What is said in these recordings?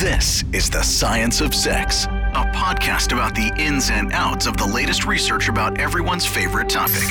This is The Science of Sex, a podcast about the ins and outs of the latest research about everyone's favorite topic.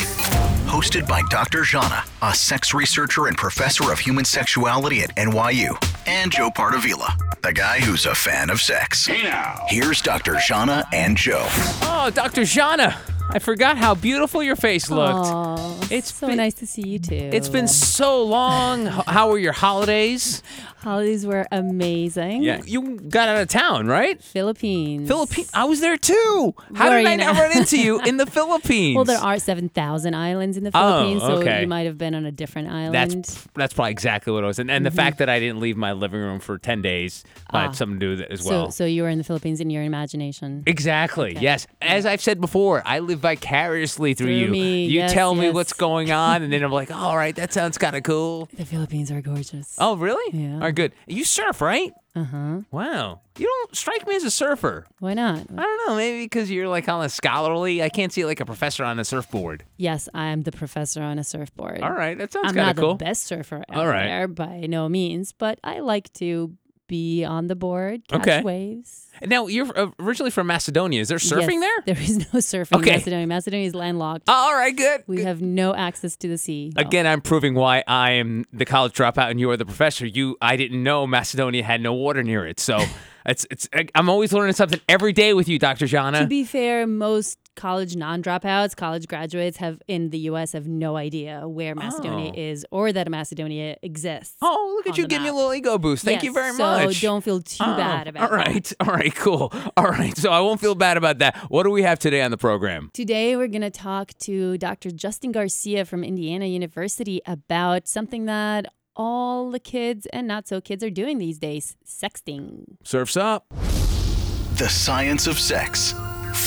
Hosted by Dr. Jana, a sex researcher and professor of human sexuality at NYU, and Joe Pardavila, the guy who's a fan of sex. Hey now. Here's Dr. Jana and Joe. Oh, Dr. Jana, I forgot how beautiful your face looked. Aw, It's so been- nice to see you too. It's been so long. How were your holidays? Holidays were amazing. Yeah, you got out of town, right? Philippines. Philippines. I was there too. How Were did I not run into you in the Philippines? Well, there are seven thousand islands in the Oh, Philippines, so you might have been on a different island. That's that's probably exactly what it was, and, and the fact that I didn't leave my living room for ten days uh, had something to do with it as well. So so you were in the Philippines in your imagination. Exactly. Yes. As I've said before, I live vicariously through, Through you. me, You yes, tell me what's going on, and then I'm like, all right, that sounds kind of cool. The Philippines are gorgeous. Oh, really? Yeah. All right, good. You surf, right? Uh huh. Wow. You don't strike me as a surfer. Why not? I don't know. Maybe because you're like on a scholarly. I can't see it like a professor on a surfboard. Yes, I am the professor on a surfboard. All right, that sounds I'm kind not cool. the best surfer out All right. there by no means, but I like to be on the board, catch Okay. waves. Now you're uh, originally from Macedonia. Is there surfing Yes, there? There is no surfing Okay. in Macedonia. Macedonia is landlocked. Oh, all right, good. We good. have no access to the sea. Again, I'm proving why I am the college dropout and you are the professor. You, I didn't know Macedonia had no water near it, so it's it's. I'm always learning something every day with you, Dr. Jana. To be fair, most college non-dropouts, college graduates have in the U.S. have no idea where oh. Macedonia Oh. is or that Macedonia exists. Oh, look at you the giving me a little ego boost. Thank you very so much. So don't feel too Oh, bad about All that. right, all right, cool. All right, so I won't feel bad about that. What do we have today on the program? Today, we're going to talk to Dr. Justin Garcia from Indiana University about something that all the kids and not so kids are doing these days sexting. Surfs up. The Science of Sex.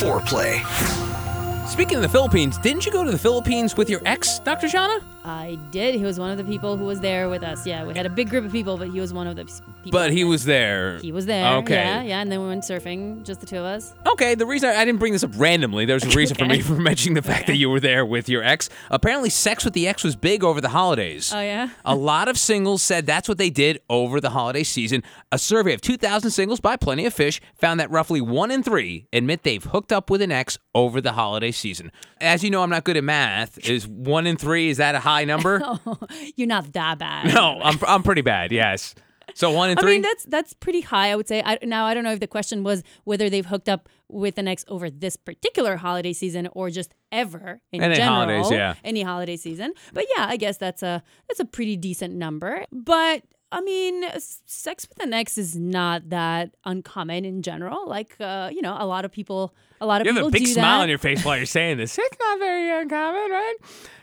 Foreplay. Speaking of the Philippines, didn't you go to the Philippines with your ex, Dr. Jana? I did. He was one of the people who was there with us. Yeah, we had a big group of people, but he was one of the people. But he was there. He was there. Okay. Yeah, yeah. And then we went surfing, just the two of us. Okay, the reason I, I didn't bring this up randomly, there's a reason for me for mentioning the fact that you were there with your ex. Apparently, sex with the ex was big over the holidays. Oh, yeah? A lot of singles said that's what they did over the holiday season. A survey of 2,000 singles by Plenty of Fish found that roughly one in three admit they've hooked up with an ex over the holiday season. As you know, I'm not good at math. Is one in three, is that a high number? You're not that bad. no, I'm, I'm pretty bad, yes. So one in I mean, that's that's pretty high, I would say. I, now, I don't know if the question was whether they've hooked up with an ex over this particular holiday season or just ever in Any general. holidays, yeah. Any holiday season. But yeah, I guess that's a that's a pretty decent number. But I mean, sex with an ex is not that uncommon in general. Like, uh, you know, a lot of people, a lot of people. You have people a big smile that. on your face while you're saying this. It's not very uncommon, right?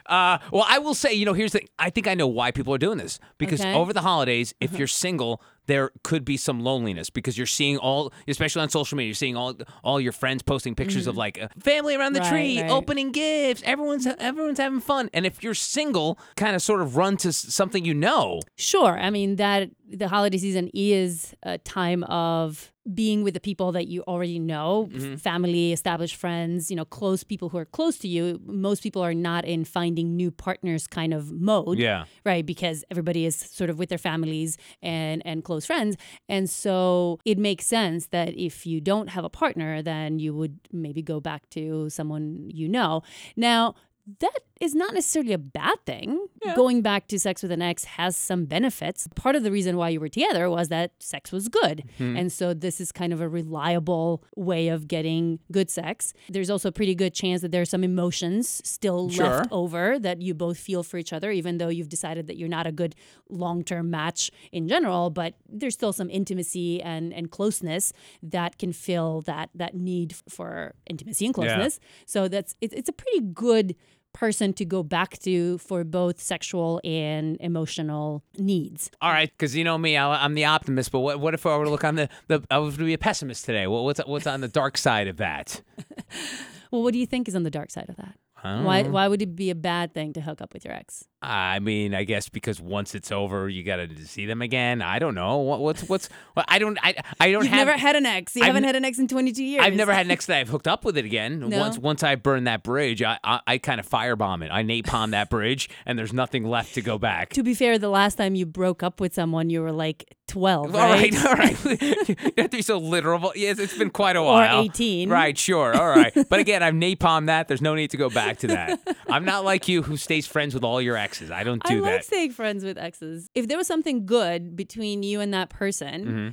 Uh, well, I will say, you know, here's the. I think I know why people are doing this because Okay. Over the holidays, if you're single, there could be some loneliness because you're seeing all, especially on social media, you're seeing all all your friends posting pictures of like uh, family around the Mm-hmm. Right, tree, right. opening gifts. Everyone's everyone's having fun, and if you're single, kind of sort of run to s- something you know. Sure. I mean, that the holiday season is a time of being with the people that you already know Mm-hmm. family, established friends, you know, close people who are close to you. Most people are not in finding new partners kind of mode. Yeah. Right. Because everybody is sort of with their families and, and close friends. And so it makes sense that if you don't have a partner, then you would maybe go back to someone you know. Now, that is not necessarily a bad thing. Going back to sex with an ex has some benefits. Part of the reason why you were together was that sex was good. Hmm. And so this is kind of a reliable way of getting good sex. There's also a pretty good chance that there's some emotions still Sure. left over that you both feel for each other, even though you've decided that you're not a good long term match in general. But there's still some intimacy and, and closeness that can fill that that need for intimacy and closeness. So that's it, it's a pretty good person to go back to for both sexual and emotional needs. All right, because you know me, I, I'm the optimist. But what, what if I were to look on the, the I was to be a pessimist today? What, what's what's on the dark side of that? Well, what do you think is on the dark side of that? Why oh. why would it be a bad thing to hook up with your ex? I mean, I guess because once it's over, you got to see them again. I don't know. What, what's what's? Well, I don't. I I don't You've have. never had an ex. You I've haven't had an ex in 22 years. I've never had an ex that I've hooked up with it again. No? Once once I burn that bridge, I I, I kind of firebomb it. I napalm that bridge, and there's nothing left to go back. To be fair, the last time you broke up with someone, you were like 12, All right? right, all right. you have to be so literal. Yes, it's been quite a while. Or while. 18. Right, sure. All right. But again, I've napalm that. There's no need to go back to that. I'm not like you who stays friends with all your exes. I don't I do like that. staying friends with exes. If there was something good between you and that person Mm-hmm.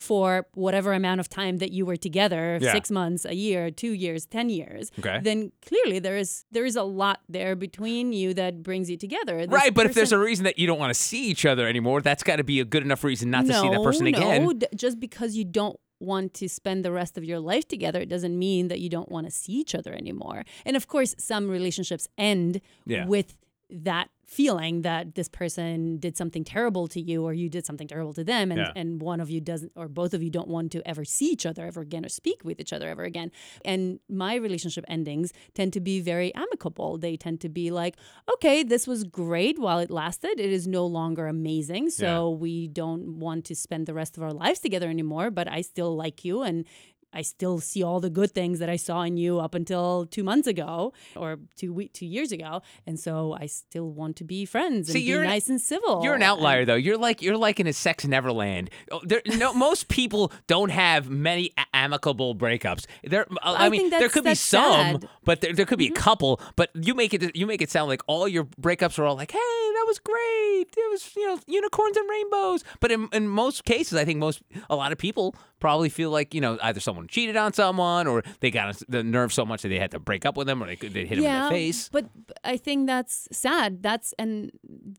for whatever amount of time that you were together, Yeah. six months, a year, two years, ten years, Okay. then clearly there is there is a lot there between you that brings you together. This Right, but if there's a reason that you don't want to see each other anymore, that's got to be a good enough reason not to see that person no, again. d- just because you don't want to spend the rest of your life together, it doesn't mean that you don't want to see each other anymore. And of course, some relationships end Yeah. with that feeling that this person did something terrible to you or you did something terrible to them and, Yeah. and one of you doesn't or both of you don't want to ever see each other ever again or speak with each other ever again. And my relationship endings tend to be very amicable. They tend to be like okay this was great while it lasted. It is no longer amazing. So we don't want to spend the rest of our lives together anymore but i still like you and I still see all the good things that I saw in you up until two months ago or two we- two years ago, and so I still want to be friends and See, be you're an- nice and civil. You're an outlier, though. You're like you're like in a sex neverland. Oh, There, no, most people don't have many a- amicable breakups. There, I, I mean, think there that's- could be that's some, sad. Mm-hmm. but there, there could be a couple. But you make it you make it sound like all your breakups are all like, hey, that was great. It was you know unicorns and rainbows. But in, in most cases, I think most a lot of people probably feel like you know either someone cheated on someone or they got the nerve so much that they had to break up with them or they they hit him in the face. But I think that's sad. That's and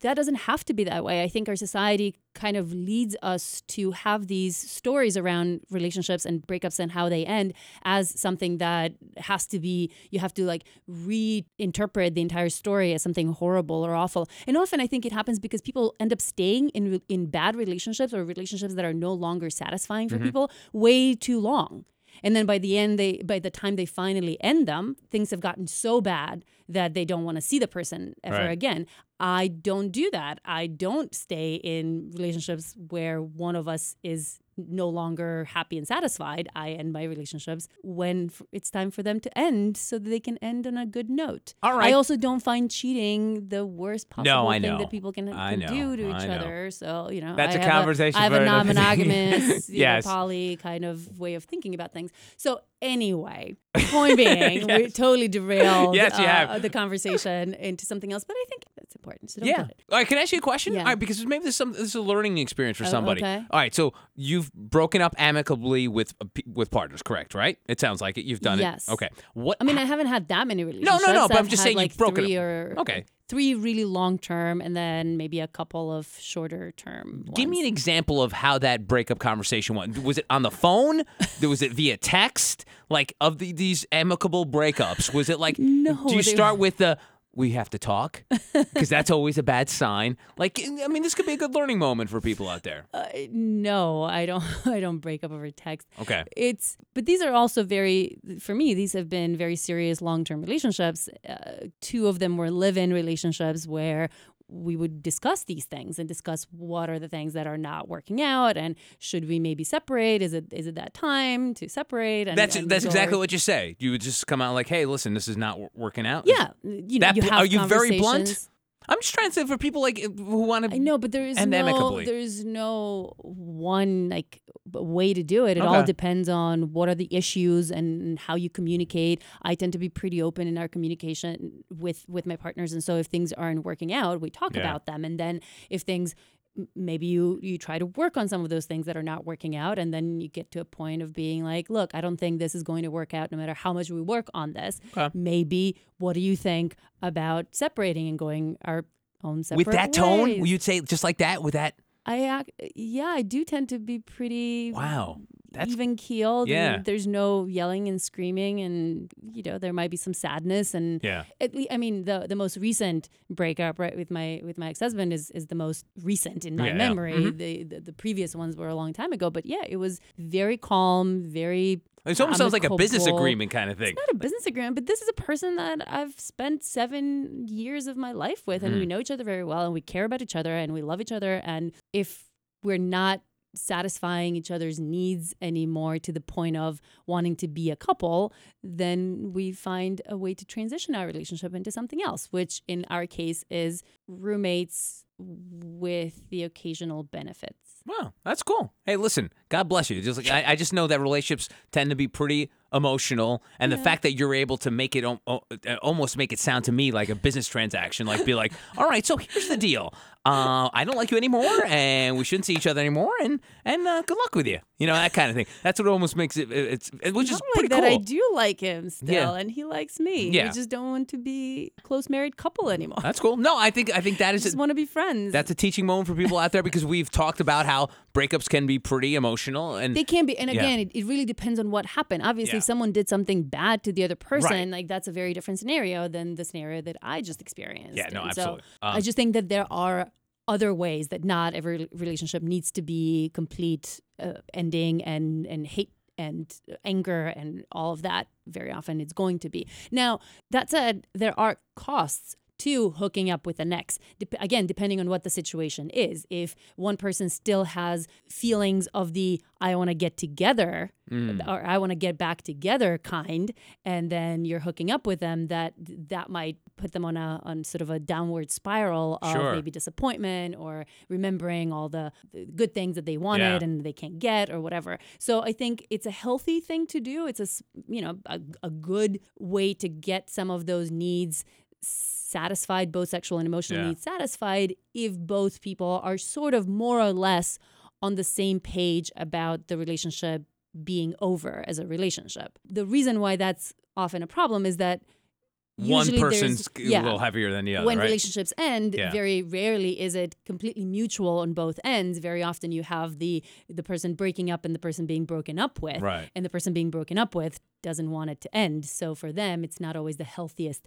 that doesn't have to be that way. I think our society kind of leads us to have these stories around relationships and breakups and how they end as something that has to be you have to like reinterpret the entire story as something horrible or awful. And often I think it happens because people end up staying in in bad relationships or relationships that are no longer satisfying for mm-hmm. people way too long. And then by the end, they by the time they finally end them, things have gotten so bad that they don't want to see the person ever Right. again. I don't do that. I don't stay in relationships where one of us is no longer happy and satisfied. I end my relationships when it's time for them to end so that they can end on a good note. All right. I also don't find cheating the worst possible I thing know. that people can, can do to each other. So, you know, That's I a conversation I have a non-monogamous, you know, Yes. poly kind of way of thinking about things. So anyway, point being, we totally derailed Yes, uh, the conversation into something else, but I think important. So don't Yeah. All right. Can I ask you a question? Yeah. All right, because maybe this is some this is a learning experience for Oh, somebody. okay. All right. So you've broken up amicably with uh, with partners, correct? Right? It sounds like it. You've done it. Yes. it. Okay. What? I mean, I haven't had that many relationships. no, no, no. but I'm I've just had, saying like you've broken three or Okay. three really long term, and then maybe a couple of shorter term. Give me an example of how that breakup conversation went. Was it on the phone? was it via text? Like of the, these amicable breakups? Was it like? No, Do you start with the? We have to talk because that's always a bad sign. Like, I mean, this could be a good learning moment for people out there. Uh, no, I don't. I don't break up over text. Okay. It's but these are also very for me. These have been very serious long term relationships. Uh, two of them were live in relationships where we would discuss these things and discuss what are the things that are not working out and should we maybe separate is it is it that time to separate and That's and that's go- exactly what you say. You would just come out like, "Hey, listen, this is not w- working out." yeah you know That you have are you very blunt? I'm just trying to say for people like who want to. I know, but there is no amicably. there's no one like way to do it. It all depends on what are the issues and how you communicate. I tend to be pretty open in our communication with with my partners, and so if things aren't working out, we talk Yeah. about them, and then if things maybe you you try to work on some of those things that are not working out and then you get to a point of being like look i don't think this is going to work out no matter how much we work on this Okay. maybe what do you think about separating and going our own separate with that tone, you'd say just like that with that. I act, yeah, I do tend to be pretty Wow, that's even keeled. Yeah. there's no yelling and screaming, and you know there might be some sadness. And yeah. at least, I mean, the the most recent breakup, right, with my with my ex husband is is the most recent in my Yeah, yeah. memory. The, the the previous ones were a long time ago, but yeah, it was very calm, very It almost sounds like a business agreement kind of thing. It's not a business agreement, but this is a person that I've spent seven years of my life with, and we Mm. know each other very well, and we care about each other, and we love each other. And if we're not satisfying each other's needs anymore to the point of wanting to be a couple, then we find a way to transition our relationship into something else, which in our case is roommates with the occasional benefits. Wow, that's cool. Hey, listen, God bless you. Just like I, I just know that relationships tend to be pretty emotional, and the fact that you're able to make it uh, almost make it sound to me like a business transaction, like be like, all right, so here's the deal. Uh, I don't like you anymore, and we shouldn't see each other anymore, and and uh, good luck with you. You know that kind of thing. That's what almost makes it. It's which is pretty like that cool. I do like him still, Yeah. and he likes me. Yeah. We just don't want to be close married couple anymore. That's cool. No, I think I think that is just want to be friends. that's a teaching moment for people out there because we've talked about how breakups can be pretty emotional, and they can be, and Yeah. again, it, it really depends on what happened. Obviously, Yeah. if someone did something bad to the other person, like that's a very different scenario than the scenario that I just experienced. Yeah, no, And absolutely. So Um, I just think that there are other ways that not every relationship needs to be complete uh, ending and and hate and anger and all of that. Very often, it's going to be. Now that said, there are costs to hooking up with an ex. Dep- again, depending on what the situation is. If one person still has feelings of the I want to get together Mm. or I want to get back together kind, and then you're hooking up with them, that that might put them on a on sort of a downward spiral of Sure. maybe disappointment or remembering all the, the good things that they wanted Yeah. and they can't get or whatever. So I think it's a healthy thing to do. It's a you know a, a good way to get some of those needs satisfied, both sexual and emotional Yeah. needs satisfied, if both people are sort of more or less on the same page about the relationship being over as a relationship. The reason why that's often a problem is that one person's a little heavier than the other, when right? relationships end Yeah. very rarely is it completely mutual on both ends very often you have the the person breaking up and the person being broken up with Right. and the person being broken up with doesn't want it to end so for them it's not always the healthiest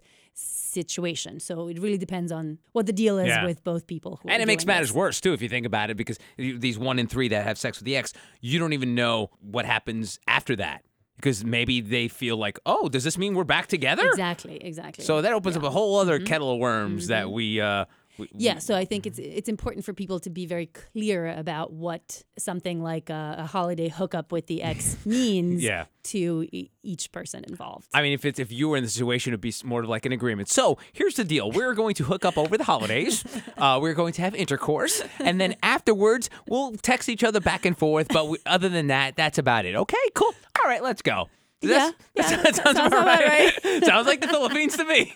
situation so it really depends on what the deal is Yeah. with both people who And it makes matters this. worse too if you think about it, because these one in three that have sex with the ex, you don't even know what happens after that, because maybe they feel like, oh, does this mean we're back together? exactly exactly So that opens up a whole other kettle of worms that we. Uh, we Yeah, so I think it's it's important for people to be very clear about what something like a, a holiday hookup with the ex means Yeah. to e- each person involved. I mean, if it's if you were in the situation, it'd be more like an agreement. So here's the deal: we're going to hook up over the holidays. uh, we're going to have intercourse, and then afterwards, we'll text each other back and forth. But we, other than that, that's about it. Okay, cool. All right, let's go. Yeah, that- yeah, that sounds, sounds about about right. sounds like the Philippines to me.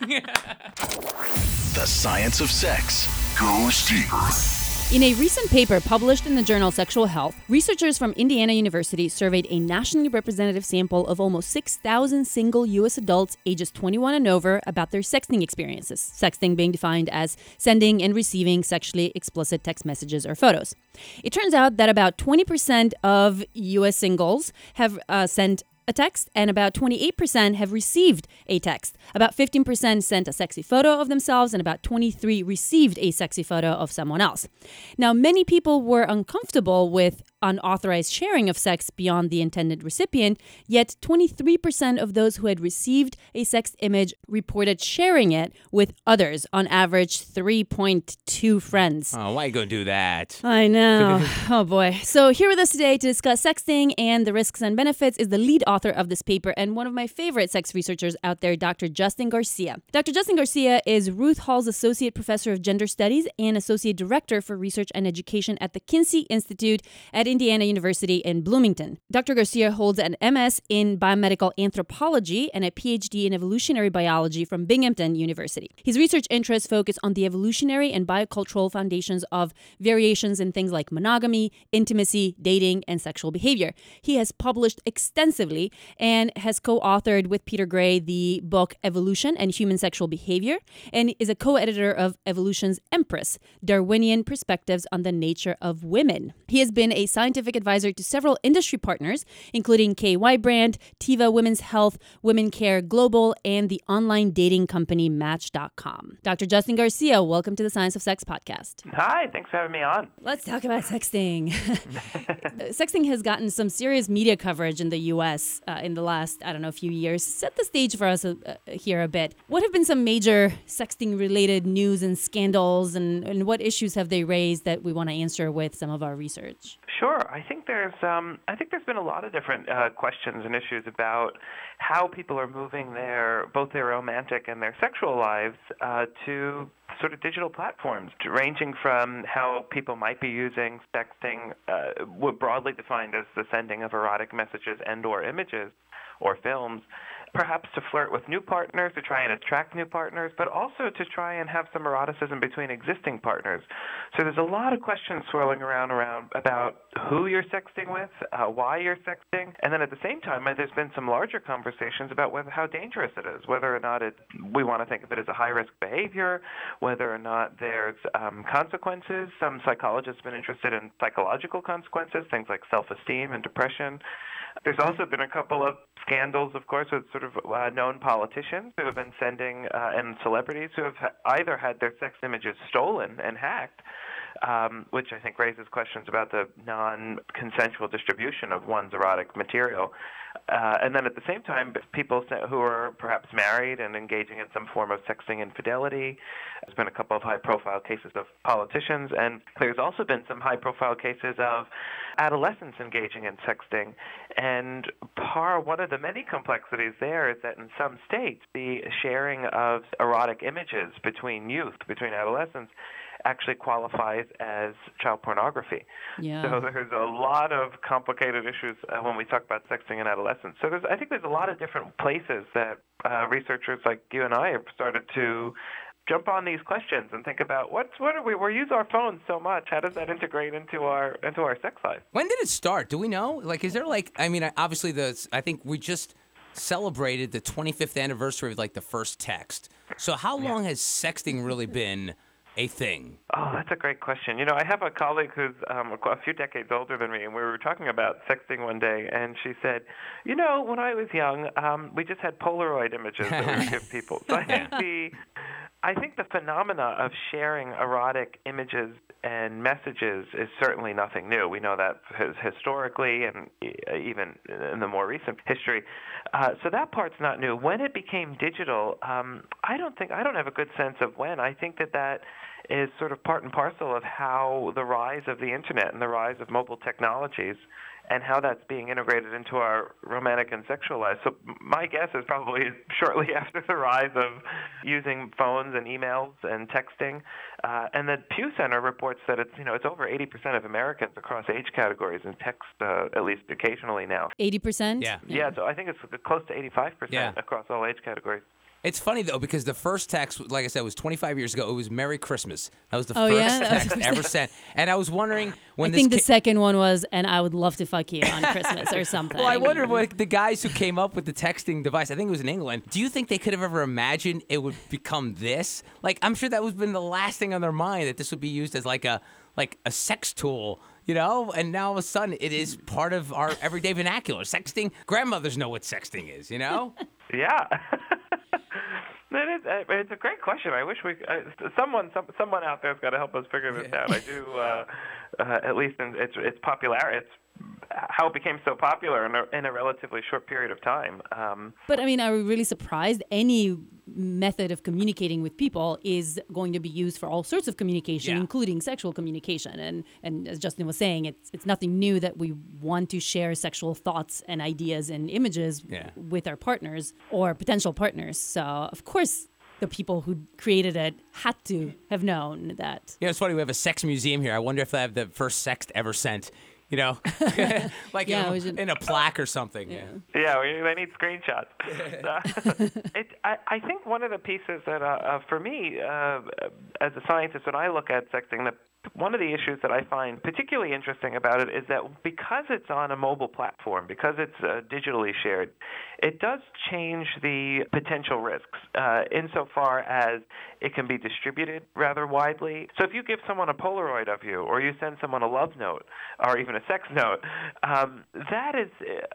The science of sex goes deeper. In a recent paper published in the journal Sexual Health, researchers from Indiana University surveyed a nationally representative sample of almost 6,000 single U.S. adults ages 21 and over about their sexting experiences, sexting being defined as sending and receiving sexually explicit text messages or photos. It turns out that about 20% of U.S. singles have uh, sent a text, and about 28% have received a text. About 15% sent a sexy photo of themselves, and about 23 received a sexy photo of someone else. Now, many people were uncomfortable with unauthorized sharing of sex beyond the intended recipient, yet 23% of those who had received a sex image reported sharing it with others, on average 3.2 friends. oh, why you gonna do that? I know. oh boy. So, here with us today to discuss sexting and the risks and benefits is the lead author of this paper and one of my favorite sex researchers out there, Dr. Justin Garcia. Dr. Justin Garcia is Ruth Halls Associate Professor of Gender Studies and Associate Director for Research and Education at the Kinsey Institute at Indiana University in Bloomington. Dr. Garcia holds an MS in biomedical anthropology and a PhD in evolutionary biology from Binghamton University. His research interests focus on the evolutionary and biocultural foundations of variations in things like monogamy, intimacy, dating, and sexual behavior. He has published extensively and has co authored with Peter Gray the book Evolution and Human Sexual Behavior and is a co editor of Evolution's Empress Darwinian Perspectives on the Nature of Women. He has been a scientific advisor to several industry partners, including KY Brand, Teva Women's Health, WomanCare Global, and the online dating company Match.com. Dr. Justin Garcia, welcome to the Science of Sex podcast. Hi, thanks for having me on. Let's talk about sexting. sexting has gotten some serious media coverage in the U.S. Uh, in the last, I don't know, a few years. Set the stage for us uh, here a bit. What have been some major sexting related news and scandals, and, and what issues have they raised that we want to answer with some of our research? Sure. I think there's um, I think there's been a lot of different uh, questions and issues about how people are moving their both their romantic and their sexual lives uh, to sort of digital platforms, ranging from how people might be using sexting, uh, broadly defined as the sending of erotic messages and/or images or films, perhaps to flirt with new partners, to try and attract new partners, but also to try and have some eroticism between existing partners. So there's a lot of questions swirling around around about who you're sexting with, uh, why you're sexting, and then at the same time, there's been some larger conversations about whether how dangerous it is, whether or not it we want to think of it as a high risk behavior, whether or not there's um, consequences. Some psychologists have been interested in psychological consequences, things like self esteem and depression. There's also been a couple of scandals, of course, with sort of uh, known politicians who have been sending uh, and celebrities who have ha- either had their sex images stolen and hacked, um, which I think raises questions about the non-consensual distribution of one's erotic material. Uh, and then at the same time, people who are perhaps married and engaging in some form of sexting infidelity. There's been a couple of high profile cases of politicians, and there's also been some high profile cases of adolescents engaging in sexting. And par one of the many complexities there is that in some states, the sharing of erotic images between youth, between adolescents, actually qualifies as child pornography. Yeah. So there's a lot of complicated issues uh, when we talk about sexting in adolescence. So there's, I think there's a lot of different places that uh, researchers like you and I have started to jump on these questions and think about what's what are we we use our phones so much. How does that integrate into our into our sex life? When did it start? Do we know? Like is there like i mean obviously the i think we just celebrated the 25th anniversary of like the first text. So how long has sexting really been a thing? Oh, that's a great question. You know, I have a colleague who's um, a few decades older than me, and we were talking about sexting one day, and she said, "You know, when I was young, um, we just had Polaroid images that we would give people." So I think the I think the phenomena of sharing erotic images and messages is certainly nothing new. We know that historically and even in the more recent history. Uh, so that part's not new. When it became digital, um, I don't think I don't have a good sense of when. I think that that is sort of part and parcel of how the rise of the internet and the rise of mobile technologies and how that's being integrated into our romantic and sexual lives. So my guess is probably shortly after the rise of using phones and emails and texting. Uh, and the Pew Center reports that it's you know it's over 80% of Americans across age categories and text uh, at least occasionally now. 80%? Yeah. Yeah, so I think it's close to 85% yeah. across all age categories. It's funny though because the first text, like I said, was 25 years ago. It was "Merry Christmas." That was the oh, first yeah? text ever sent. And I was wondering when I think the ca- second one was, "And I would love to fuck you on Christmas" or something. Well, I wonder what the guys who came up with the texting device. I think it was in England. Do you think they could have ever imagined it would become this? Like, I'm sure that was been the last thing on their mind that this would be used as like a like a sex tool you know, and now all of a sudden it is part of our everyday vernacular. Sexting, grandmothers know what sexting is, you know? yeah. That is, uh, it's a great question. I wish we, uh, someone, some, someone out there's got to help us figure this out. I do, uh, uh, at least in, it's it's popular. It's how it became so popular in a, in a relatively short period of time. Um, but I mean, are we really surprised? Any method of communicating with people is going to be used for all sorts of communication, Yeah. including sexual communication. And and as Justin was saying, it's it's nothing new that we want to share sexual thoughts and ideas and images Yeah. with our partners or potential partners. So of course. The people who created it had to have known that. Yeah, it's funny. We have a sex museum here. I wonder if they have the first sext ever sent. You know, like Yeah, in, a, should- in a plaque or something. Yeah. Yeah, we, they need screenshots. Uh, it, I, I think one of the pieces that, uh, uh, for me, uh, as a scientist, when I look at sexting, the one of the issues that I find particularly interesting about it is that because it's on a mobile platform, because it's uh, digitally shared, it does change the potential risks uh, insofar as it can be distributed rather widely. So if you give someone a Polaroid of you, or you send someone a love note, or even a sex note, um, that is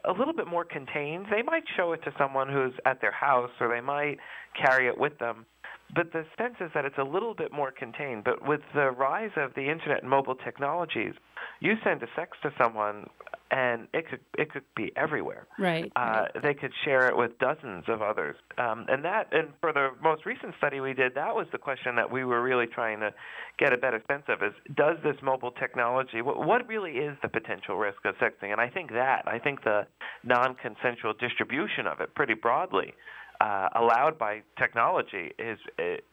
a little bit more contained. They might show it to someone who's at their house, or they might carry it with them but the sense is that it's a little bit more contained. But with the rise of the internet and mobile technologies, you send a sex to someone, and it could it could be everywhere. Right. Uh, right. They could share it with dozens of others, um, and that and for the most recent study we did, that was the question that we were really trying to get a better sense of: is does this mobile technology what, what really is the potential risk of sexting? And I think that I think the non-consensual distribution of it pretty broadly uh, allowed by technology is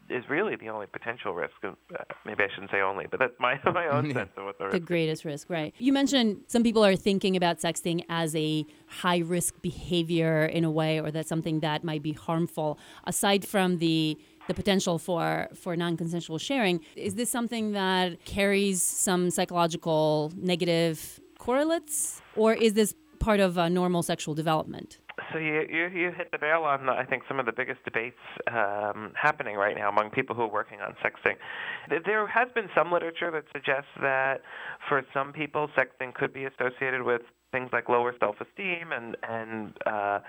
is really the only potential risk. Uh, maybe I shouldn't say only, but that's my my own sense of what the risk. The greatest risk, right? You mentioned some people are thinking about sexting as a high risk behavior in a way, or that's something that might be harmful. Aside from the the potential for for non-consensual sharing, is this something that carries some psychological negative correlates, or is this part of a normal sexual development? So you, you you hit the nail on I think some of the biggest debates um, happening right now among people who are working on sexting. There has been some literature that suggests that for some people sexting could be associated with things like lower self-esteem and and uh,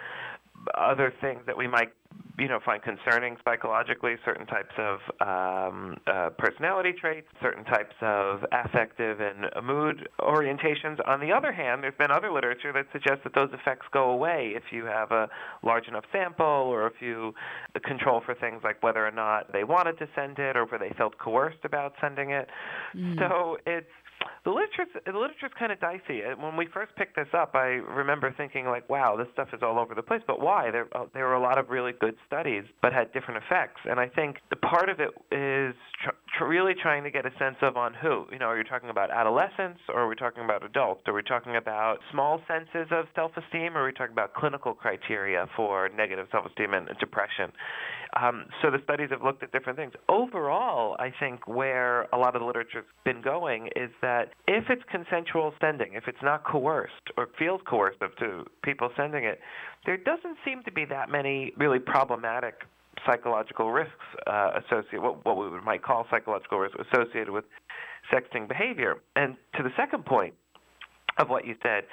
other things that we might you know find concerning psychologically certain types of um, uh, personality traits certain types of affective and mood orientations on the other hand there's been other literature that suggests that those effects go away if you have a large enough sample or if you control for things like whether or not they wanted to send it or whether they felt coerced about sending it mm. so it's the literature's the literature's kind of dicey. When we first picked this up, I remember thinking like, "Wow, this stuff is all over the place." But why? There uh, there were a lot of really good studies, but had different effects. And I think the part of it is tr- tr- really trying to get a sense of on who. You know, are you talking about adolescents, or are we talking about adults? Are we talking about small senses of self-esteem, or are we talking about clinical criteria for negative self-esteem and depression? Um, so the studies have looked at different things. Overall, I think where a lot of the literature's been going is that if it's consensual sending, if it's not coerced or feels coercive to people sending it, there doesn't seem to be that many really problematic psychological risks uh, associated, what, what we might call psychological risks associated with sexting behavior. And to the second point, of what you said.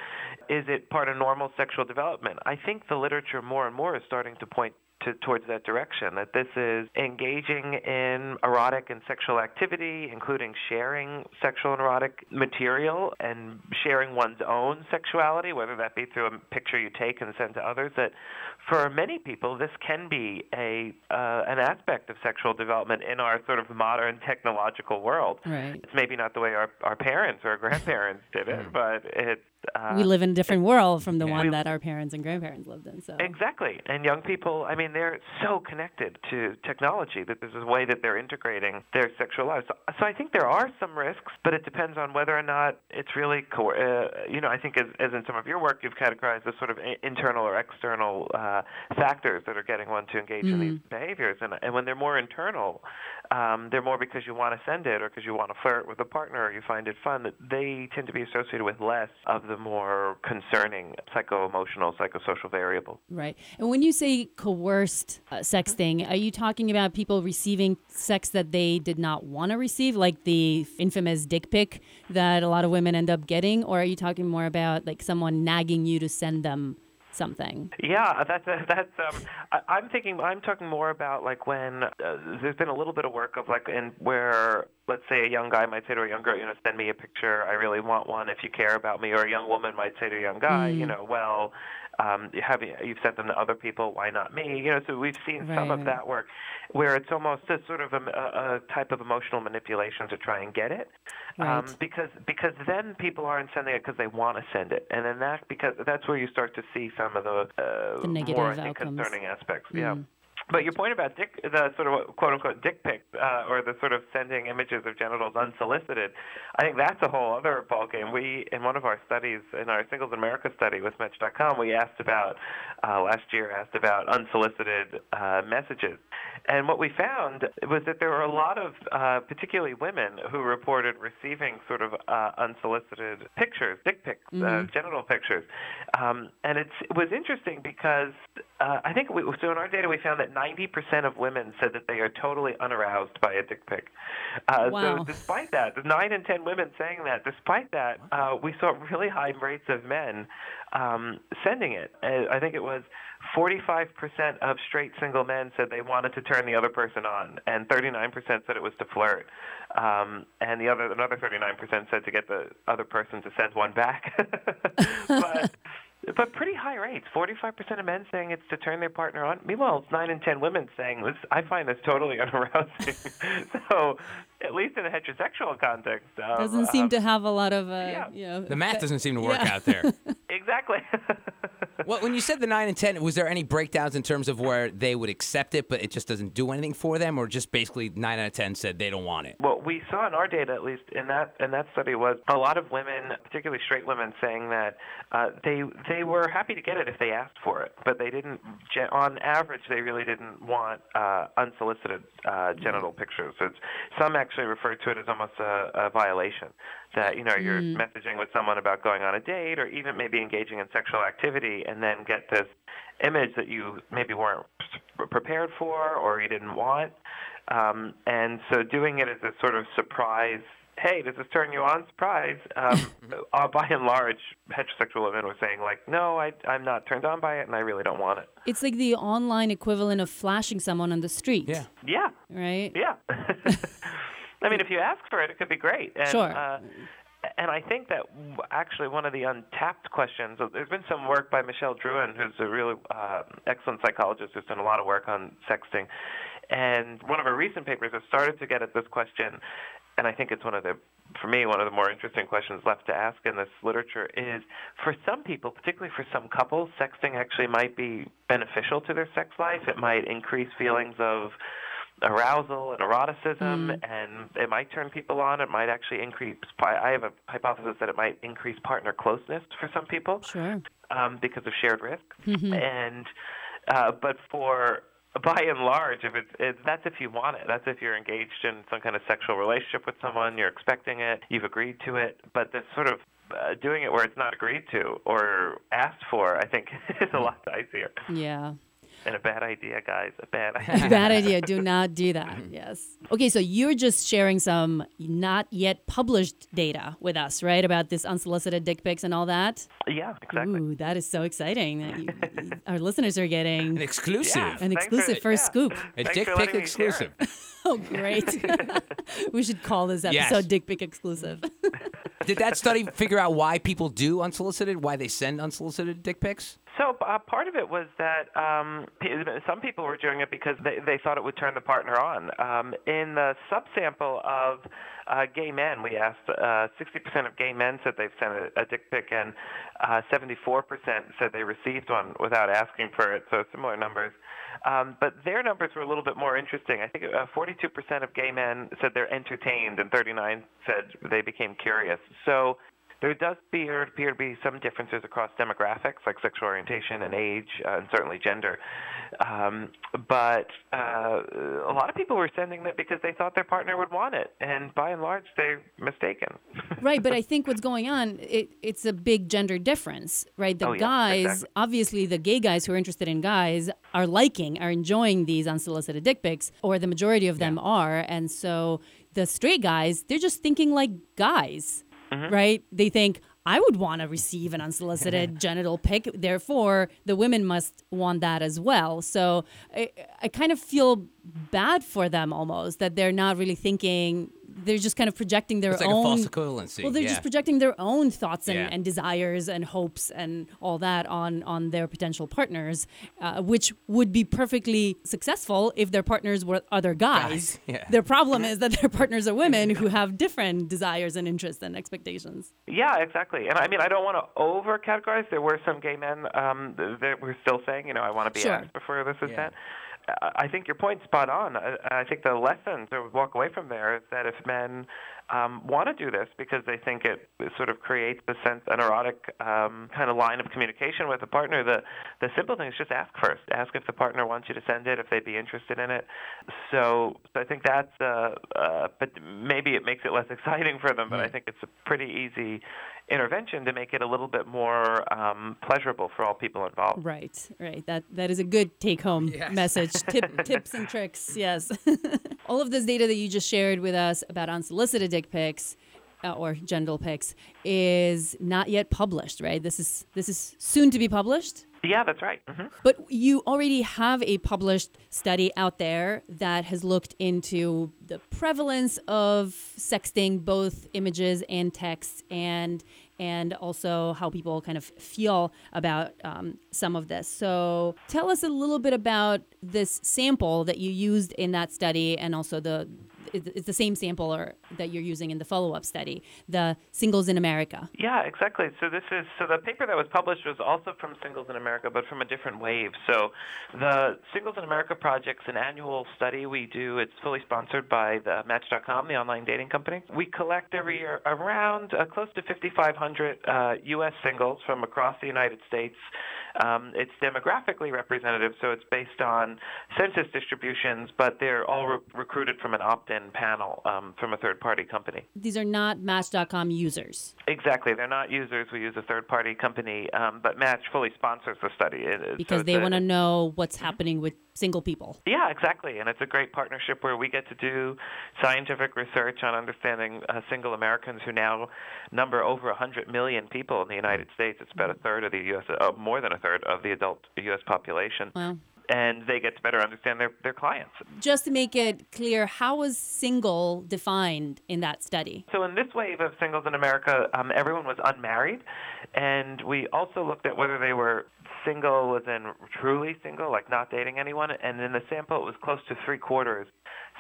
Is it part of normal sexual development? I think the literature more and more is starting to point to, towards that direction. That this is engaging in erotic and sexual activity, including sharing sexual and erotic material and sharing one's own sexuality, whether that be through a picture you take and send to others. That for many people, this can be a uh, an aspect of sexual development in our sort of modern technological world. Right. It's maybe not the way our, our parents or our grandparents did it, but it's uh, we live in a different world from the one we, that our parents and grandparents lived in. So exactly, and young people, I mean, they're so connected to technology that this is a way that they're integrating their sexual lives. So, so I think there are some risks, but it depends on whether or not it's really, co- uh, you know, I think as, as in some of your work, you've categorized as sort of internal or external uh, factors that are getting one to engage mm. in these mm-hmm. behaviors, and and when they're more internal, um, they're more because you want to send it or because you want to flirt with a partner or you find it fun. That they tend to be associated with less of the more concerning psycho-emotional, psychosocial variables. Right. And when you say coerced uh, sexting, are you talking about people receiving sex that they did not want to receive, like the infamous dick pic that a lot of women end up getting, or are you talking more about like someone nagging you to send them? Something. Yeah, that's that's. Um, I, am thinking. I'm talking more about like when uh, there's been a little bit of work of like in where let's say a young guy might say to a young girl, you know, send me a picture. I really want one if you care about me. Or a young woman might say to a young guy, mm. you know, well, um, have you, you've sent them to other people. Why not me? You know, so we've seen right, some of that work where it's almost a sort of a, a, type of emotional manipulation to try and get it, um, right. um, because because then people aren't sending it because they want to send it, and then that because that's where you start to see some of the, uh, the negative more concerning aspects. Mm. Yeah. But your point about dick, the sort of quote unquote dick pics, uh, or the sort of sending images of genitals unsolicited, I think that's a whole other ballgame. We, in one of our studies, in our Singles in America study with Match.com, we asked about, uh, last year, asked about unsolicited uh, messages. And what we found was that there were a lot of, uh, particularly women, who reported receiving sort of uh, unsolicited pictures, dick pics, uh, Mhm. genital pictures. Um, and it's, it was interesting because uh, I think we, so in our data we found that 90% of women said that they are totally unaroused by a dick pic. Uh, Wow. So despite that, the 9 in 10 women saying that, despite that, uh, we saw really high rates of men um, sending it. Uh, I think it was 45% of straight single men said they wanted to turn the other person on, and 39% said it was to flirt. Um, and the other another 39% said to get the other person to send one back. but but pretty high rates. 45% of men saying it's to turn their partner on. Meanwhile, it's 9 in 10 women saying this. I find this totally unarousing. so, at least in a heterosexual context, um, Doesn't seem um, to have a lot of, uh, yeah. you know. The math doesn't seem to work Yeah. out there. exactly. well, when you said the nine and ten, was there any breakdowns in terms of where they would accept it, but it just doesn't do anything for them, or just basically nine out of ten said they don't want it? What we saw in our data, at least in that in that study, was a lot of women, particularly straight women, saying that uh, they they were happy to get it if they asked for it, but they didn't. On average, they really didn't want uh, unsolicited uh, genital pictures. So it's, some actually refer to it as almost a, a violation. That you know you're messaging with someone about going on a date, or even maybe engaging in sexual activity, and then get this image that you maybe weren't prepared for or you didn't want. Um, and so doing it as a sort of surprise, hey, does this turn you on? Surprise. Um, uh, by and large, heterosexual women were saying, like, no, I, I'm not turned on by it and I really don't want it. It's like the online equivalent of flashing someone on the street. Yeah. Yeah, Right? yeah. I mean, if you ask for it, it could be great. And, Sure. Uh, and I think that actually one of the untapped questions, uh, there's been some work by Michelle Drouin, who's a really uh, excellent psychologist who's done a lot of work on sexting. And one of her recent papers has started to get at this question, and I think it's one of the, for me, one of the more interesting questions left to ask in this literature is for some people, particularly for some couples, sexting actually might be beneficial to their sex life. It might increase feelings of arousal and eroticism, and it might turn people on. It might actually increase. I have a hypothesis that it might increase partner closeness for some people Sure. um, because of shared risk. And uh, but for by and large, if it's, it's that's if you want it. That's if you're engaged in some kind of sexual relationship with someone, you're expecting it, you've agreed to it. But this sort of uh, doing it where it's not agreed to or asked for, I think, is a lot dicier Yeah. And a bad idea, guys. A bad idea. Bad idea. Do not do that. Yes. Okay, so you're just sharing some not yet published data with us, right? About this unsolicited dick pics and all that. yeah, exactly. Ooh, that is so exciting that you, our listeners are An getting exclusive. Yeah. an exclusive for- first yeah. scoop. A Thanks dick for pic letting me share exclusive. It. Oh, great. we should call this episode Yes. Dick Pic Exclusive. Did that study figure out why people do unsolicited? Why they send unsolicited dick pics? So uh, part of it was that um, some people were doing it because they, they thought it would turn the partner on. Um, in the subsample of uh, gay men, we asked uh, 60% of gay men said they've sent a, a dick pic, and uh, 74% said they received one without asking for it. So similar numbers. Um, but their numbers were a little bit more interesting. I think uh, 42% of gay men said they're entertained, and 39 said they became curious. So there does appear, appear to be some differences across demographics, like sexual orientation and age, uh, and certainly gender. Um, but uh, a lot of people were sending that because they thought their partner would want it, and by and large, they're mistaken. right, but I think what's going on, it, it's a big gender difference, right? The Oh, yeah, guys, exactly. obviously, the gay guys who are interested in guys are liking, are enjoying these unsolicited dick pics, or the majority of them are. And so the straight guys, they're just thinking like guys, Mm-hmm. right? They think, I would want to receive an unsolicited genital pic. Therefore, the women must want that as well. So I, I kind of feel bad for them almost that they're not really thinking. They're just kind of projecting their It's like own. a false equivalency. Well, they're yeah. just projecting their own thoughts and, Yeah. and desires and hopes and all that on on their potential partners, uh, which would be perfectly successful if their partners were other guys. Guys, yeah. Their problem is that their partners are women who have different desires and interests and expectations. Yeah, exactly. And I mean, I don't want to over categorize. There were some gay men um, that were still saying, you know, I want to be Sure. asked before this is Yeah. that. I think your point's spot on. I, I think the lesson to walk away from there is that if men um, want to do this because they think it sort of creates a sense, an erotic um, kind of line of communication with a partner, the the simple thing is just ask first. Ask if the partner wants you to send it, if they'd be interested in it. So, so I think that's, uh, uh, but maybe it makes it less exciting for them. But I think it's a pretty easy intervention to make it a little bit more um, pleasurable for all people involved. Right, right. That that is a good take-home Yes. message. Tip, tips and tricks. Yes. all of this data that you just shared with us about unsolicited dick pics. Uh, or genital pics is not yet published, right? This is this is soon to be published. Yeah, that's right. hmm But you already have a published study out there that has looked into the prevalence of sexting, both images and texts, and and also how people kind of feel about um, some of this. So tell us a little bit about this sample that you used in that study, and also the it's the same sample or that you're using in the follow-up study, the singles in America. Yeah, exactly. So this is so the paper that was published was also from Singles in America, but from a different wave. So the Singles in America project's an annual study we do. It's fully sponsored by the Match.com, the online dating company. We collect every year around uh, close to 5,500 uh, U.S. singles from across the United States. Um, it's demographically representative, so it's based on census distributions, but they're all re- recruited from an opt-in panel um, from a third-party company. These are not Match.com users. Exactly. They're not users. We use a third party company, um, but Match fully sponsors the study. It- it- so because they want to know what's happening with single people. Yeah, exactly. And it's a great partnership where we get to do scientific research on understanding uh, single Americans who now number over 100 million people in the United States. It's about a third of the U.S., uh, more than a third of the adult U.S. population. Wow. And they get to better understand their, their clients. Just to make it clear, how was single defined in that study? So in this wave of singles in America, um, everyone was unmarried, and we also looked at whether they were single, was in truly single, like not dating anyone. And in the sample, it was close to three quarters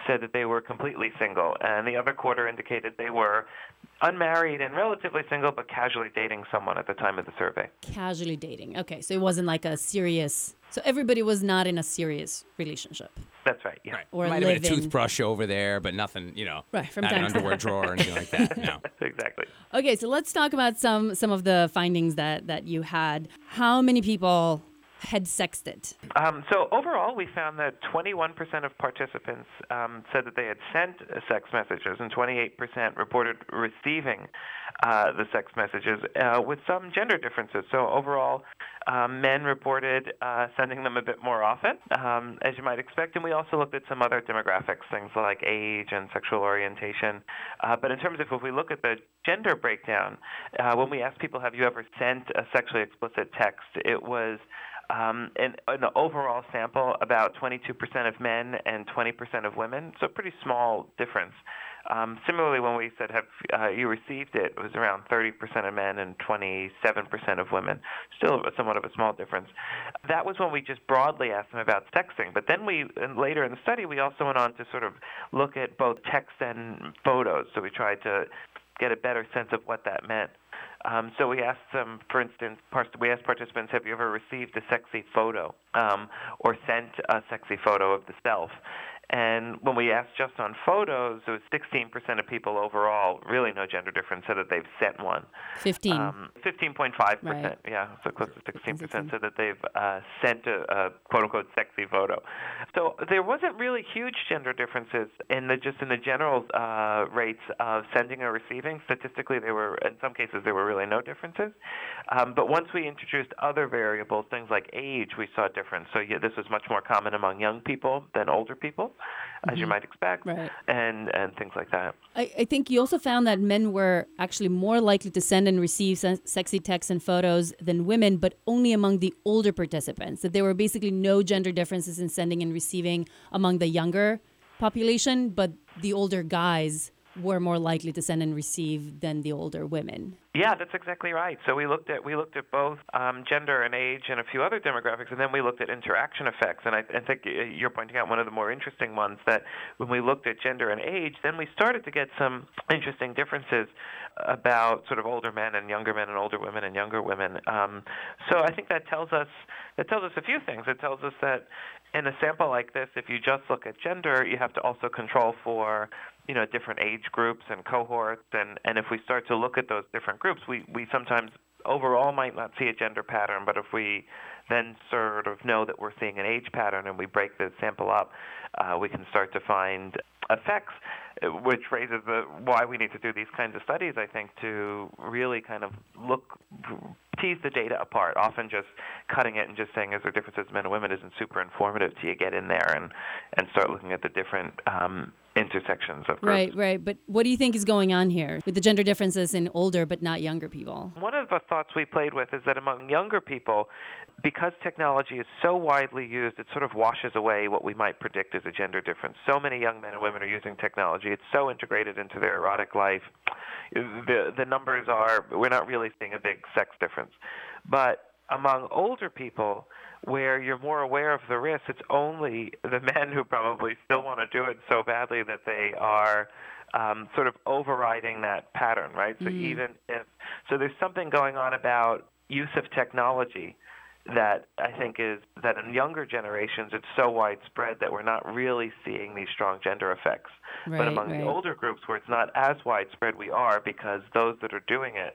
said that they were completely single, and the other quarter indicated they were unmarried and relatively single, but casually dating someone at the time of the survey. Casually dating. Okay, so it wasn't like a serious. So everybody was not in a serious relationship. That's right. Yeah. Right. Or Might have been a toothbrush over there, but nothing, you know, Right, from not an time to underwear drawer or anything like that. No. Exactly. Okay, so let's talk about some some of the findings that that you had. How many people had sexted? Um, so overall, we found that 21% of participants um, said that they had sent uh, sex messages, and 28% reported receiving uh, the sex messages, uh, with some gender differences. So overall, um, men reported uh, sending them a bit more often, um, as you might expect. And we also looked at some other demographics, things like age and sexual orientation. Uh, but in terms of if we look at the gender breakdown, when we asked people, "Have you ever sent a sexually explicit text?" it was um, in, in the overall sample, about 22% of men and 20% of women, so a pretty small difference. Um, similarly, when we said, "Have uh, you received it?" it was around 30% of men and 27% of women. Still, somewhat of a small difference. That was when we just broadly asked them about texting. But then we, later in the study, we also went on to sort of look at both text and photos. So we tried to get a better sense of what that meant. Um, so we asked them, for instance, we asked participants, have you ever received a sexy photo um, or sent a sexy photo of the self? And when we asked just on photos, it was 16% of people overall, really no gender difference, said that they've sent one. 15. Um, 15.5%, Right. yeah, so close to 16% 16. said that they've uh, sent a, a quote unquote sexy photo. So there wasn't really huge gender differences in the just in the general uh, rates of sending or receiving. Statistically, there were in some cases there were really no differences. Um, but once we introduced other variables, things like age, we saw a difference. So yeah, this was much more common among young people than older people, as you mm-hmm. might expect, Right. and and things like that. I, I think you also found that men were actually more likely to send and receive se- sexy texts and photos than women, but only among the older participants. That there were basically no gender differences in sending and receiving among the younger population, but the older guys were more likely to send and receive than the older women. Yeah, that's exactly right. So we looked at we looked at both um, gender and age and a few other demographics, and then we looked at interaction effects. And I, I think you're pointing out one of the more interesting ones that when we looked at gender and age, then we started to get some interesting differences about sort of older men and younger men and older women and younger women. Um, so I think that tells us that tells us a few things. It tells us that in a sample like this, if you just look at gender, you have to also control for you know different age groups and cohorts, and and if we start to look at those different groups, we we sometimes overall might not see a gender pattern, but if we then sort of know that we're seeing an age pattern and we break the sample up, uh, we can start to find effects, which raises the why we need to do these kinds of studies. I think to really kind of look tease the data apart. Often just cutting it and just saying is there differences men and women isn't super informative till you get in there and and start looking at the different um, intersections of groups. Right, right. But what do you think is going on here with the gender differences in older but not younger people? One of the thoughts we played with is that among younger people, because technology is so widely used, it sort of washes away what we might predict as a gender difference. So many young men and women are using technology. It's so integrated into their erotic life. The the numbers are we're not really seeing a big sex difference. But among older people, where you're more aware of the risks, it's only the men who probably still want to do it so badly that they are um, sort of overriding that pattern, right? So mm. even if so, there's something going on about use of technology that I think is that in younger generations it's so widespread that we're not really seeing these strong gender effects. Right, but among right. the older groups where it's not as widespread, we are because those that are doing it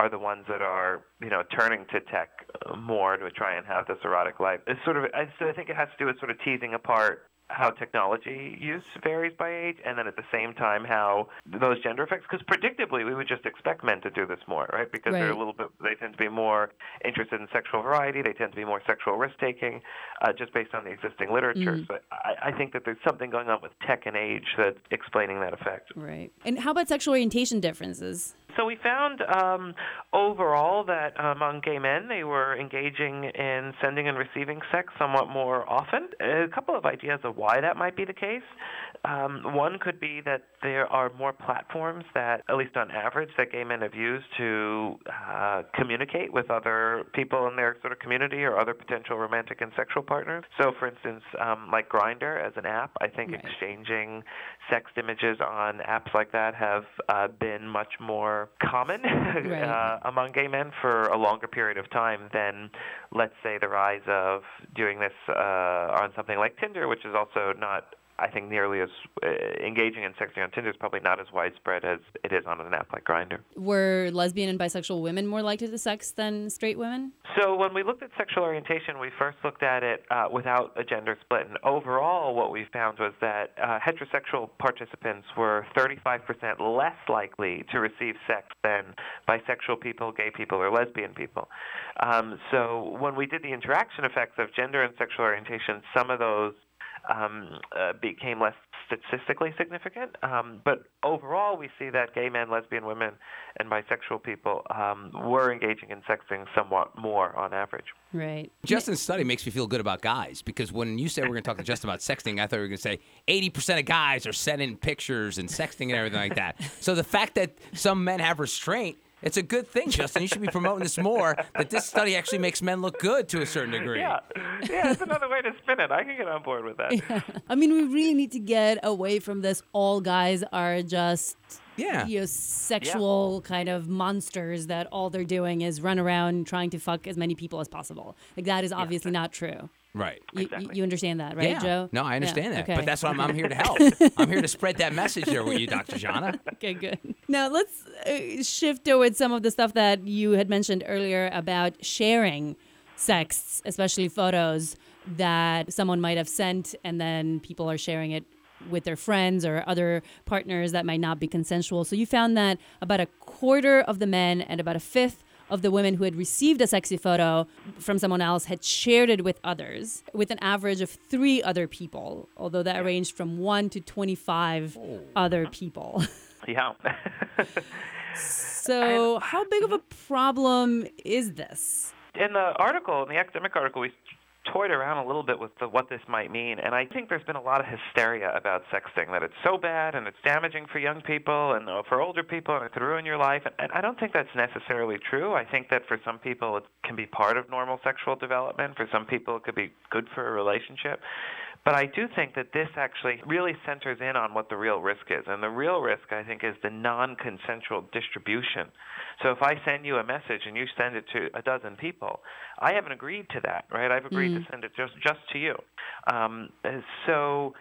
are the ones that are, you know, turning to tech more to try and have this erotic life. It's sort of, I, so I think it has to do with sort of teasing apart how technology use varies by age, and then at the same time how those gender effects. Because predictably, we would just expect men to do this more, right? Because right. they're a little bit, they tend to be more interested in sexual variety. They tend to be more sexual risk taking, uh, just based on the existing literature. Mm. So I, I think that there's something going on with tech and age that's explaining that effect. Right. And how about sexual orientation differences? So we found um, overall that among gay men, they were engaging in sending and receiving sex somewhat more often. A couple of ideas of why that might be the case. Um, one could be that there are more platforms that, at least on average, that gay men have used to uh, communicate with other people in their sort of community or other potential romantic and sexual partners. So, for instance, um, like Grindr as an app, I think right. exchanging sex images on apps like that have uh, been much more common right. uh, among gay men for a longer period of time than, let's say, the rise of doing this uh, on something like Tinder, which is also not I think nearly as uh, engaging in sexting on Tinder is probably not as widespread as it is on an app like Grindr. Were lesbian and bisexual women more likely to sex than straight women? So when we looked at sexual orientation, we first looked at it uh, without a gender split, and overall, what we found was that uh, heterosexual participants were 35% less likely to receive sex than bisexual people, gay people, or lesbian people. Um, so when we did the interaction effects of gender and sexual orientation, some of those um, uh, became less statistically significant. Um, but overall, we see that gay men, lesbian women, and bisexual people um, were engaging in sexting somewhat more on average. Right. Justin's study makes me feel good about guys because when you said we're going to talk to Justin about sexting, I thought we were going to say 80% of guys are sending pictures and sexting and everything like that. So the fact that some men have restraint it's a good thing, Justin. You should be promoting this more. That this study actually makes men look good to a certain degree. Yeah, yeah, it's another way to spin it. I can get on board with that. Yeah. I mean, we really need to get away from this. All guys are just yeah. you know, sexual yeah. kind of monsters that all they're doing is run around trying to fuck as many people as possible. Like that is obviously yeah. not true. Right. You, exactly. you understand that, right, yeah. Joe? No, I understand yeah. that. Okay. But that's why I'm, I'm here to help. I'm here to spread that message there with you, Dr. Jana. Okay, good. Now let's uh, shift towards some of the stuff that you had mentioned earlier about sharing sex, especially photos that someone might have sent and then people are sharing it with their friends or other partners that might not be consensual. So you found that about a quarter of the men and about a fifth of the women who had received a sexy photo from someone else had shared it with others, with an average of three other people, although that ranged from one to 25 oh. other people. Yeah. so, how big of a mm-hmm. problem is this? In the article, in the academic article, we toyed around a little bit with the, what this might mean, and I think there's been a lot of hysteria about sexting that it's so bad and it's damaging for young people and uh, for older people and it could ruin your life. And, and I don't think that's necessarily true. I think that for some people it can be part of normal sexual development. For some people it could be good for a relationship. But I do think that this actually really centers in on what the real risk is. And the real risk, I think, is the non consensual distribution. So if I send you a message and you send it to a dozen people, I haven't agreed to that, right? I've agreed mm. to send it just, just to you. Um, so.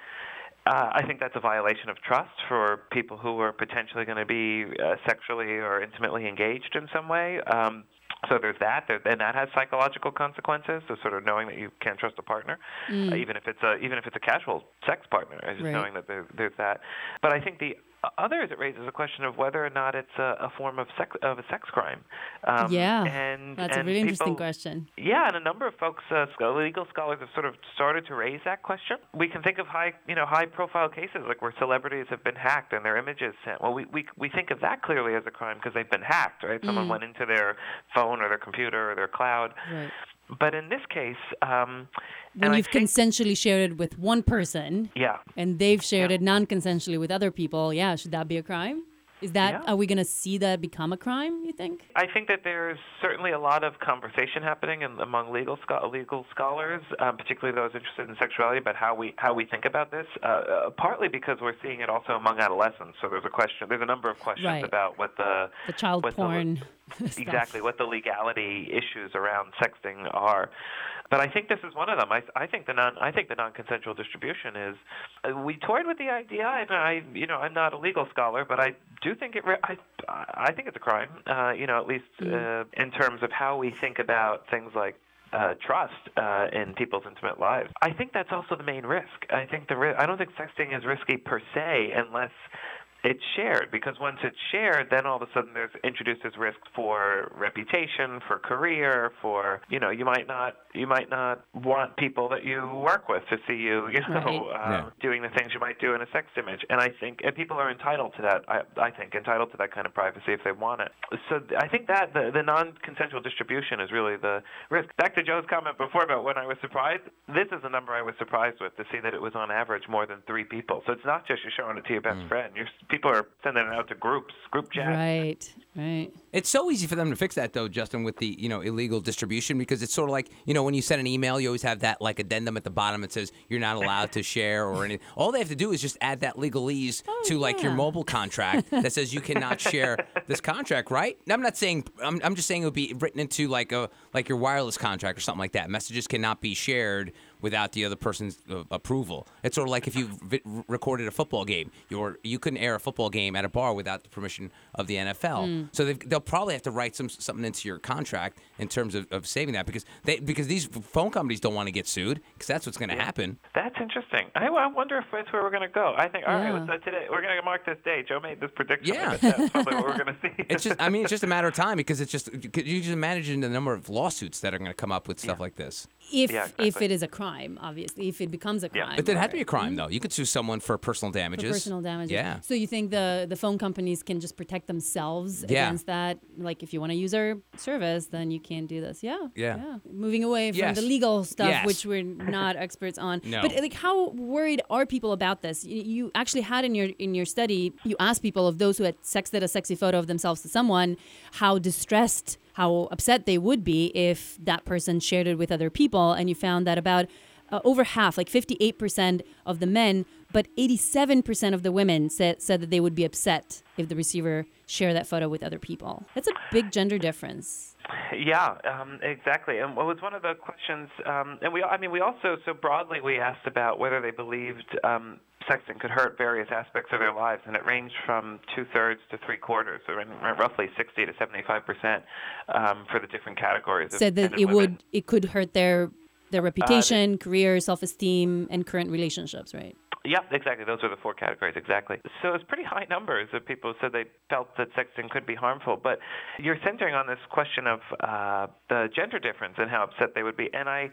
Uh, I think that's a violation of trust for people who are potentially going to be uh, sexually or intimately engaged in some way. Um, so there's that, and that has psychological consequences. So sort of knowing that you can't trust a partner, mm. uh, even if it's a even if it's a casual sex partner, just right. knowing that there, there's that. But I think the others, it raises a question of whether or not it's a, a form of sex of a sex crime. Um, yeah, and that's and a really people, interesting question. Yeah, and a number of folks, uh, legal scholars, have sort of started to raise that question. We can think of high, you know, high-profile cases like where celebrities have been hacked and their images sent. Well, we we we think of that clearly as a crime because they've been hacked, right? Someone mm. went into their phone or their computer or their cloud. Right. But in this case, um, when you've think, consensually shared it with one person, yeah, and they've shared yeah. it non-consensually with other people, yeah, should that be a crime? Is that yeah. are we going to see that become a crime? You think? I think that there's certainly a lot of conversation happening in, among legal scho- legal scholars, um, particularly those interested in sexuality, about how we how we think about this. Uh, uh, partly because we're seeing it also among adolescents. So there's a question. There's a number of questions right. about what the the child porn. The, exactly what the legality issues around sexting are. But I think this is one of them. I, I think the non I think the non-consensual distribution is. Uh, we toyed with the idea, and I you know I'm not a legal scholar, but I do think it. re- I I think it's a crime. Uh, you know, at least mm-hmm. uh, in terms of how we think about things like uh, trust uh, in people's intimate lives. I think that's also the main risk. I think the ri- I don't think sexting is risky per se unless it's shared because once it's shared, then all of a sudden there's introduces risk for reputation, for career, for you know you might not you might not want people that you work with to see you you know right. uh, yeah. doing the things you might do in a sex image. And I think and people are entitled to that. I, I think entitled to that kind of privacy if they want it. So I think that the, the non-consensual distribution is really the risk. Back to Joe's comment before about when I was surprised. This is a number I was surprised with to see that it was on average more than three people. So it's not just you're showing it to your best mm. friend. You're people are sending it out to groups, group chat. Right, right. It's so easy for them to fix that though, Justin, with the you know illegal distribution because it's sort of like you know when you send an email, you always have that like addendum at the bottom that says you're not allowed to share or anything. All they have to do is just add that legalese oh, to like yeah. your mobile contract that says you cannot share this contract, right? I'm not saying I'm, I'm just saying it would be written into like a like your wireless contract or something like that. Messages cannot be shared without the other person's uh, approval. It's sort of like if you vi- recorded a football game, you you couldn't air a football game at a bar without the permission of the NFL. Mm. So they'll probably have to write some something into your contract in terms of, of saving that because they because these phone companies don't want to get sued because that's what's going to happen. That's interesting. I, I, wonder if that's where we're going to go. I think all yeah. right, so today we're going to mark this day. Joe made this prediction. Yeah, that's probably what we're going to see. it's just I mean it's just a matter of time because it's just you just imagine the number of lawsuits that are going to come up with stuff yeah. like this if yeah, exactly. if it is a crime, obviously, if it becomes a crime. Yeah. But then it had to be a crime, though. You could sue someone for personal damages. For personal damages. Yeah. So you think the the phone companies can just protect themselves yeah. against that? Like, if you want to use our service, then you can't do this. Yeah. Yeah. yeah. Moving away from yes. the legal stuff, yes. which we're not experts on. No. But like, how worried are people about this? You, you actually had in your in your study, you asked people of those who had sexted a sexy photo of themselves to someone, how distressed how upset they would be if that person shared it with other people. And you found that about uh, over half, like 58% of the men, but 87% of the women said, said that they would be upset if the receiver shared that photo with other people. That's a big gender difference. Yeah, um, exactly. And what was one of the questions? Um, and we, I mean, we also so broadly we asked about whether they believed um, sexting could hurt various aspects of their lives, and it ranged from two thirds to three quarters, so roughly 60 to 75 percent um, for the different categories. Said that it would, it could hurt their their reputation, uh, they, career, self esteem, and current relationships, right? Yep, exactly. Those are the four categories, exactly. So it's pretty high numbers of people who said they felt that sexting could be harmful. But you're centering on this question of uh, the gender difference and how upset they would be. And I,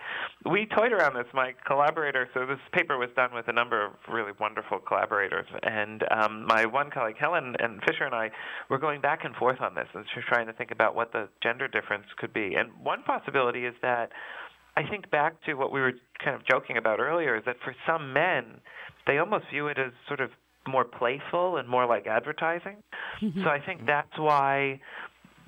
we toyed around this. My collaborator, so this paper was done with a number of really wonderful collaborators. And um, my one colleague, Helen and Fisher, and I were going back and forth on this and trying to think about what the gender difference could be. And one possibility is that I think back to what we were kind of joking about earlier is that for some men, they almost view it as sort of more playful and more like advertising. Mm-hmm. so I think that's why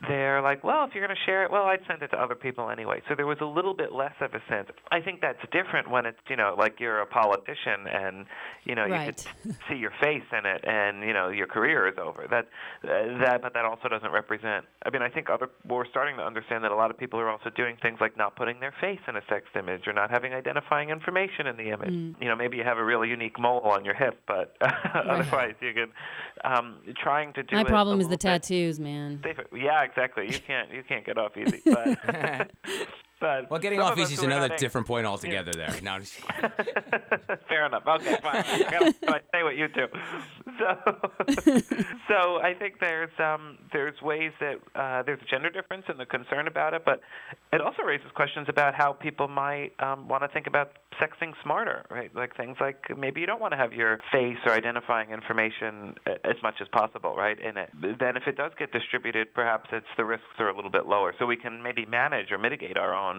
they're like, well, if you're going to share it, well, I'd send it to other people anyway. So there was a little bit less of a sense. I think that's different when it's, you know, like you're a politician and, you know, Right. you could see your face in it and, you know, your career is over. That, uh, that, but that also doesn't represent. I mean, I think other, we're starting to understand that a lot of people are also doing things like not putting their face in a sex image or not having identifying information in the image. You know, maybe you have a really unique mole on your hip, but otherwise you can, um, trying to do My problem is the tattoos, man. safer. Yeah, exactly. You can't you can't get off easy. But, but Well, getting off easy is another not different point altogether. There. No, just- Fair enough. Okay, fine. I gotta say what you do. So, so I think there's um, there's ways that uh, there's a gender difference and the concern about it, but it also raises questions about how people might um, want to think about sexting smarter, right? Like things like maybe you don't want to have your face or identifying information as much as possible, right? In it. Then if it does get distributed, perhaps it's the risks are a little bit lower, so we can maybe manage or mitigate our own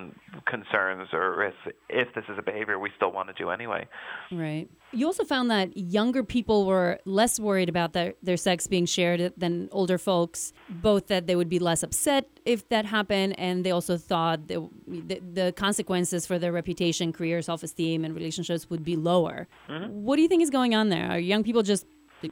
concerns or risks if this is a behavior we still want to do anyway. Right. You also found that younger people were less worried about their, their sex being shared than older folks, both that they would be less upset if that happened, and they also thought that the, the consequences for their reputation, career, self esteem, and relationships would be lower. Mm-hmm. What do you think is going on there? Are young people just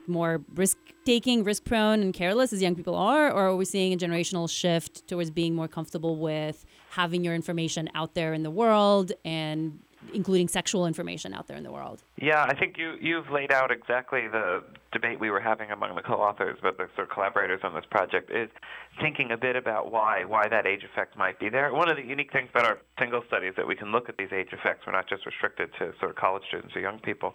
more risk taking, risk prone, and careless as young people are, or are we seeing a generational shift towards being more comfortable with having your information out there in the world and including sexual information out there in the world? Yeah, I think you you've laid out exactly the debate we were having among the co-authors, but the sort of collaborators on this project is thinking a bit about why why that age effect might be there. One of the unique things about our single study is that we can look at these age effects. We're not just restricted to sort of college students or young people,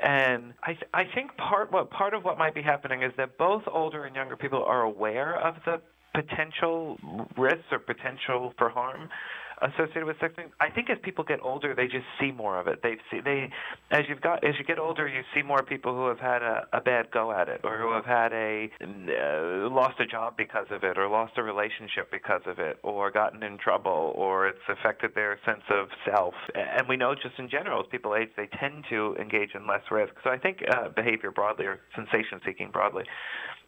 and I th- I think part what part of what might be happening is that both older and younger people are aware of the potential risks or potential for harm associated with sexting. I think as people get older, they just see more of it. They see they as you've got as you get older, you see more people who have had a, a bad go at it, or who have had a uh, lost a job because of it, or lost a relationship because of it, or gotten in trouble, or it's affected their sense of self. And we know just in general, as people age, they tend to engage in less risk. So I think uh, behavior broadly, or sensation seeking broadly,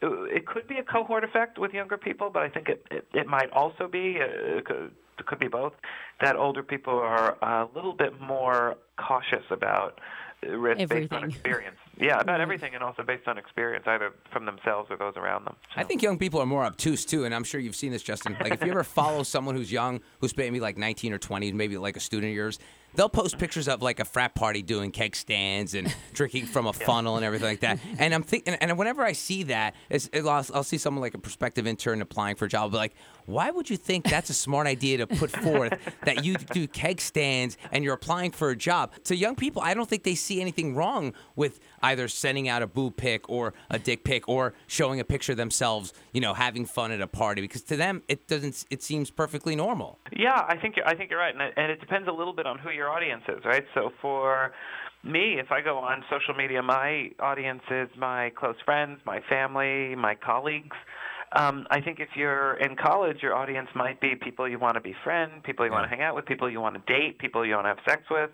it could be a cohort effect with younger people, but I think it it, it might also be uh, it could, it could be both that older people are a little bit more cautious about uh, risk based on Everything. experience. Yeah, about everything, and also based on experience, either from themselves or those around them. I think young people are more obtuse too, and I'm sure you've seen this, Justin. Like if you ever follow someone who's young, who's maybe like 19 or 20, maybe like a student of yours, they'll post pictures of like a frat party doing keg stands and drinking from a funnel and everything like that. And I'm thinking, and whenever I see that, I'll, I'll see someone like a prospective intern applying for a job, I'll be like, why would you think that's a smart idea to put forth that you do keg stands and you're applying for a job? To young people, I don't think they see anything wrong with either sending out a boo pic or a dick pic or showing a picture of themselves, you know, having fun at a party because to them it doesn't it seems perfectly normal. Yeah, I think you're, I think you're right, and it, and it depends a little bit on who your audience is, right? So for me, if I go on social media, my audience is my close friends, my family, my colleagues. Um, I think if you're in college, your audience might be people you want to befriend, people you want to hang out with, people you want to date, people you want to have sex with.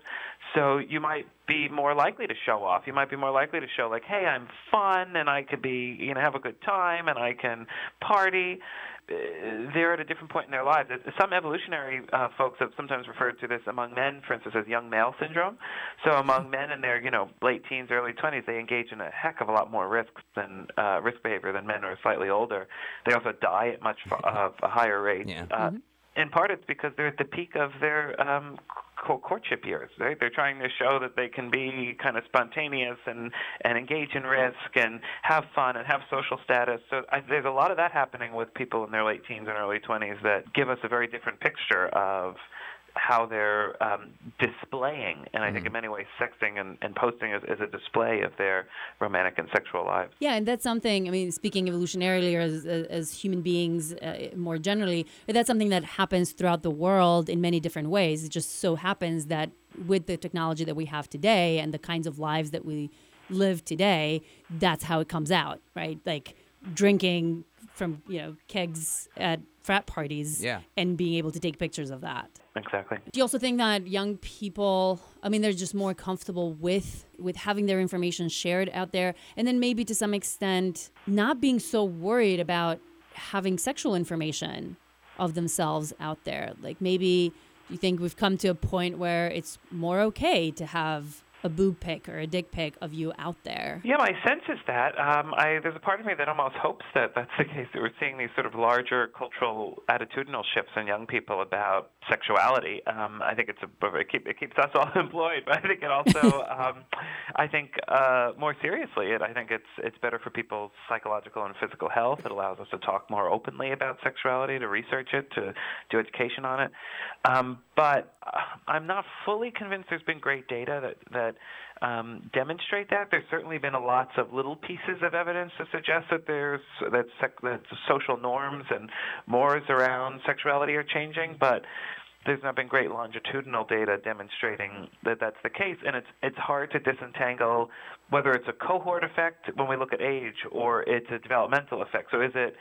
So you might be more likely to show off. You might be more likely to show like, hey, I'm fun and I could be, you know, have a good time and I can party. Uh, They're at a different point in their lives. Uh, Some evolutionary uh, folks have sometimes referred to this among men, for instance, as young male syndrome. So among men in their, you know, late teens, early 20s, they engage in a heck of a lot more risks than uh, risk behavior than men who are slightly older. They also die at much f- of a higher rate. Yeah. Uh, in part, it's because they're at the peak of their um, co- courtship years. Right? They're trying to show that they can be kind of spontaneous and and engage in risk and have fun and have social status. So I, there's a lot of that happening with people in their late teens and early 20s that give us a very different picture of how they're um, displaying, and I think in many ways, sexting and, and posting is, is a display of their romantic and sexual lives. Yeah, and that's something. I mean, speaking evolutionarily or as, as human beings uh, more generally, that's something that happens throughout the world in many different ways. It just so happens that with the technology that we have today and the kinds of lives that we live today, that's how it comes out, right? Like drinking from you know kegs at frat parties Yeah. and being able to take pictures of that. Exactly. Do you also think that young people, I mean, they're just more comfortable with with having their information shared out there, and then maybe to some extent not being so worried about having sexual information of themselves out there? Like maybe you think we've come to a point where it's more okay to have a boob pic or a dick pic of you out there. Yeah, my sense is that um, I, there's a part of me that almost hopes that that's the case. That we're seeing these sort of larger cultural attitudinal shifts in young people about sexuality. Um, I think it's a it, keep, it keeps us all employed, but I think it also, um, I think uh, more seriously, it I think it's it's better for people's psychological and physical health. It allows us to talk more openly about sexuality, to research it, to do education on it. Um, but I'm not fully convinced. There's been great data that that um, demonstrate that. There's certainly been lots of little pieces of evidence to suggest that there's that, sec- that social norms and mores around sexuality are changing, but there's not been great longitudinal data demonstrating that that's the case, and it's it's hard to disentangle whether it's a cohort effect when we look at age or it's a developmental effect. So is it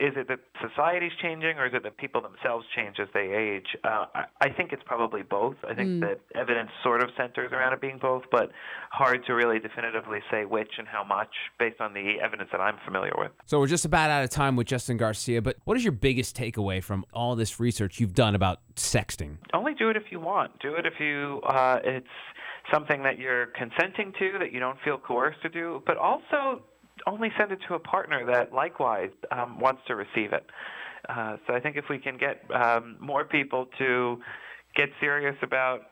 is it that society's changing or is it that people themselves change as they age? Uh, I, I think it's probably both. I think that evidence sort of centers around it being both, but hard to really definitively say which and how much based on the evidence that I'm familiar with. So we're just about out of time with Justin Garcia, but what is your biggest takeaway from all this research you've done about sexting? Only do it if you want. Do it if you uh, it's something that you're consenting to, that you don't feel coerced to do, but also only send it to a partner that likewise um, wants to receive it. Uh, so I think if we can get um, more people to get serious about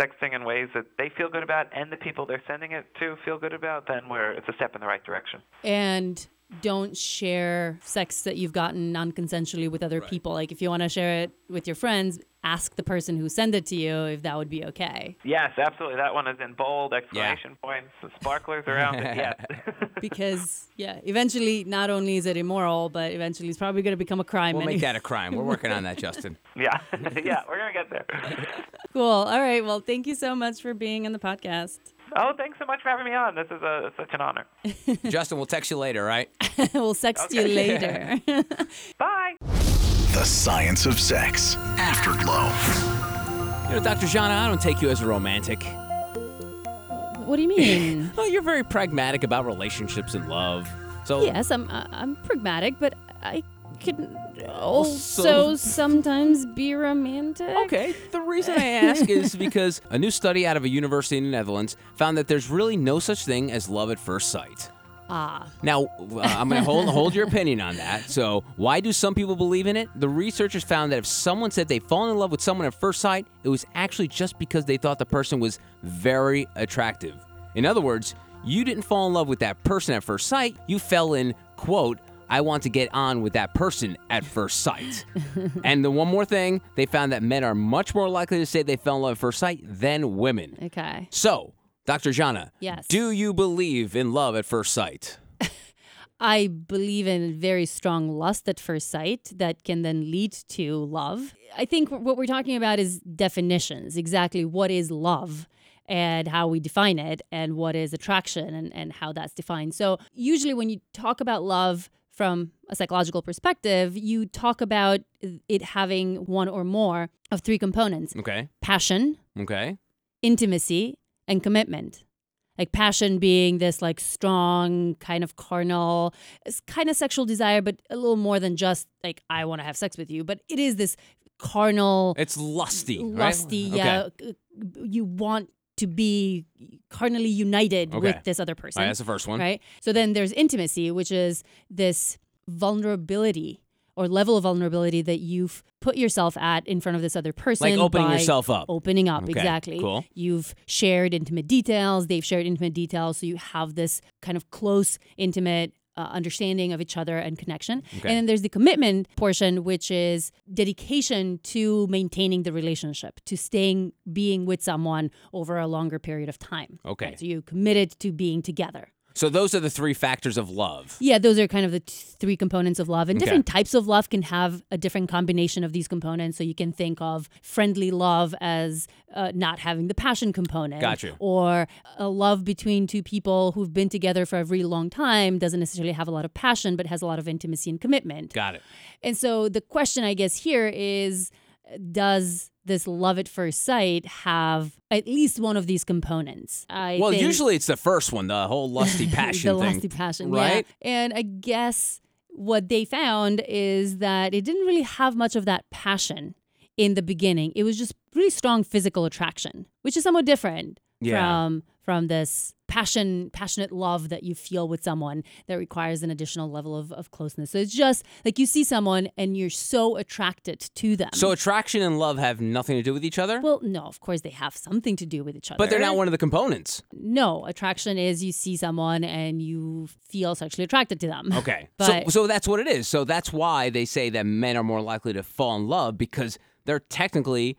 sexting in ways that they feel good about and the people they're sending it to feel good about, then we're it's a step in the right direction. And don't share sex that you've gotten non-consensually with other people. Like if you want to share it with your friends, ask the person who sent it to you if that would be okay. Yes, absolutely. That one is in bold exclamation points, sparklers around it. Yes. Because yeah, eventually not only is it immoral, but eventually it's probably going to become a crime. We'll make that a crime. We're working on that, Justin. yeah, yeah, we're gonna get there. Cool. All right. Well, thank you so much for being on the podcast. Oh, thanks so much for having me on. This is a, such an honor. Justin, we'll text you later, right? we'll sext you Okay. later. Bye. The Science of Sex. Afterglow. You know, Dr. Jana, I don't take you as a romantic. what do you mean? Oh, you're very pragmatic about relationships and love. So yes, I'm uh, I'm pragmatic, but I can also sometimes be romantic. Okay, the reason I ask is because a new study out of a university in the Netherlands found that there's really no such thing as love at first sight. Ah. Now, uh, I'm going to hold hold your opinion on that. So, why do some people believe in it? The researchers found that if someone said they fallen in love with someone at first sight, it was actually just because they thought the person was very attractive. In other words, you didn't fall in love with that person at first sight. You fell in, quote, I want to get on with that person at first sight. and the one more thing, they found that men are much more likely to say they fell in love at first sight than women. Okay. So, Dr. Jana, Yes. do you believe in love at first sight? I believe in very strong lust at first sight that can then lead to love. I think what we're talking about is definitions exactly what is love and how we define it and what is attraction and, and how that's defined. So, usually, when you talk about love from a psychological perspective, you talk about it having one or more of three components Okay. passion, Okay. intimacy and commitment like passion being this like strong kind of carnal it's kind of sexual desire but a little more than just like i want to have sex with you but it is this carnal It's lusty. right? lusty Okay. yeah uh, you want to be carnally united Okay. with this other person right, that's the first one. right so then there's intimacy which is this vulnerability or level of vulnerability that you've put yourself at in front of this other person Like opening by yourself up. opening up Okay, exactly cool. you've shared intimate details they've shared intimate details so you have this kind of close intimate uh, understanding of each other and connection Okay. and then there's the commitment portion which is dedication to maintaining the relationship to staying being with someone over a longer period of time Okay. Right? so you committed to being together So those are the three factors of love. yeah, those are kind of the t- three components of love. And Okay. different types of love can have a different combination of these components. So you can think of friendly love as uh, not having the passion component. Gotcha. Or a love between two people who've been together for a really long time doesn't necessarily have a lot of passion, but has a lot of intimacy and commitment. Got it. And so the question, I guess, here is does this love at first sight have at least one of these components? I Well, think- usually it's the first one, the whole lusty passion the thing. lusty passion, right? Yeah. And I guess what they found is that it didn't really have much of that passion in the beginning. It was just really strong physical attraction, which is somewhat different Yeah. from from this passion, passionate love that you feel with someone that requires an additional level of, of closeness. So it's just like you see someone and you're so attracted to them. So attraction and love have nothing to do with each other? well, no, of course they have something to do with each other. but they're not one of the components. No, attraction is you see someone and you feel sexually attracted to them. Okay. So so that's what it is. So that's why they say that men are more likely to fall in love because they're technically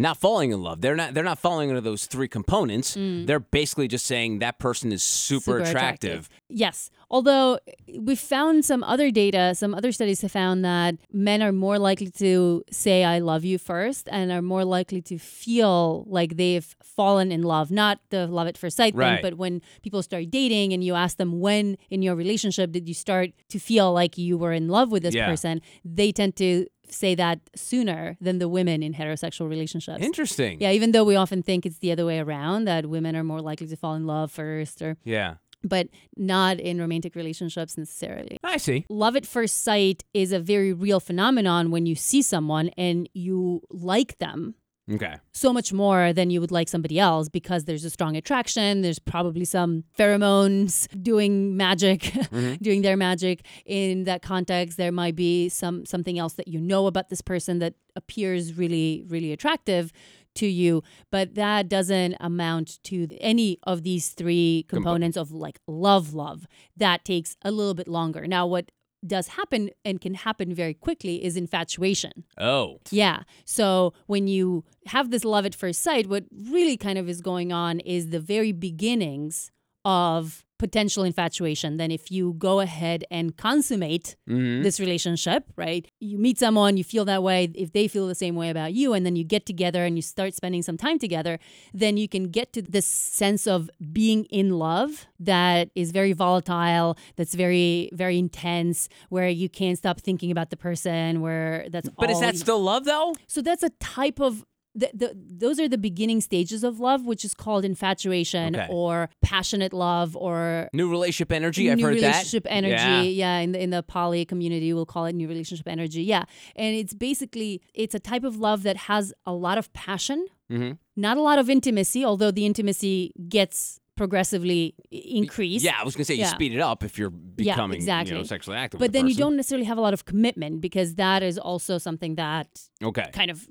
not falling in love. They're not they're not falling into those three components. Mm. They're basically just saying that person is super, attractive. Yes. Although we found some other data, some other studies have found that men are more likely to say I love you first and are more likely to feel like they've fallen in love. Not the love at first sight Right. thing, but when people start dating and you ask them when in your relationship did you start to feel like you were in love with this Yeah. person, they tend to say that sooner than the women in heterosexual relationships. Interesting. Yeah, even though we often think it's the other way around, that women are more likely to fall in love first or Yeah. but not in romantic relationships necessarily. I see. Love at first sight is a very real phenomenon when you see someone and you like them Okay. so much more than you would like somebody else because there's a strong attraction. There's probably some pheromones doing magic, mm-hmm. doing their magic in that context. There might be some something else that you know about this person that appears really, really attractive to you, but that doesn't amount to any of these three components of like love, love. That takes a little bit longer. Now, what does happen and can happen very quickly is infatuation. Oh. Yeah. So when you have this love at first sight, what really kind of is going on is the very beginnings of potential infatuation. Then if you go ahead and consummate Mm-hmm. this relationship, right? You meet someone, you feel that way, if they feel the same way about you, and then you get together and you start spending some time together, then you can get to this sense of being in love that is very volatile, that's very, very intense, where you can't stop thinking about the person, where that's But is that you- still love though? so that's a type of the, the, those are the beginning stages of love, which is called infatuation Okay. or passionate love or New relationship energy. I've new heard relationship that. energy. Yeah. Yeah. in the in the poly community, we'll call it new relationship energy. Yeah, and it's basically it's a type of love that has a lot of passion, Mhm. not a lot of intimacy, although the intimacy gets progressively increase. Yeah, I was gonna say you Yeah. speed it up if you're Yeah, becoming you know, sexually active. But then you don't necessarily have a lot of commitment because that is also something that Okay. kind of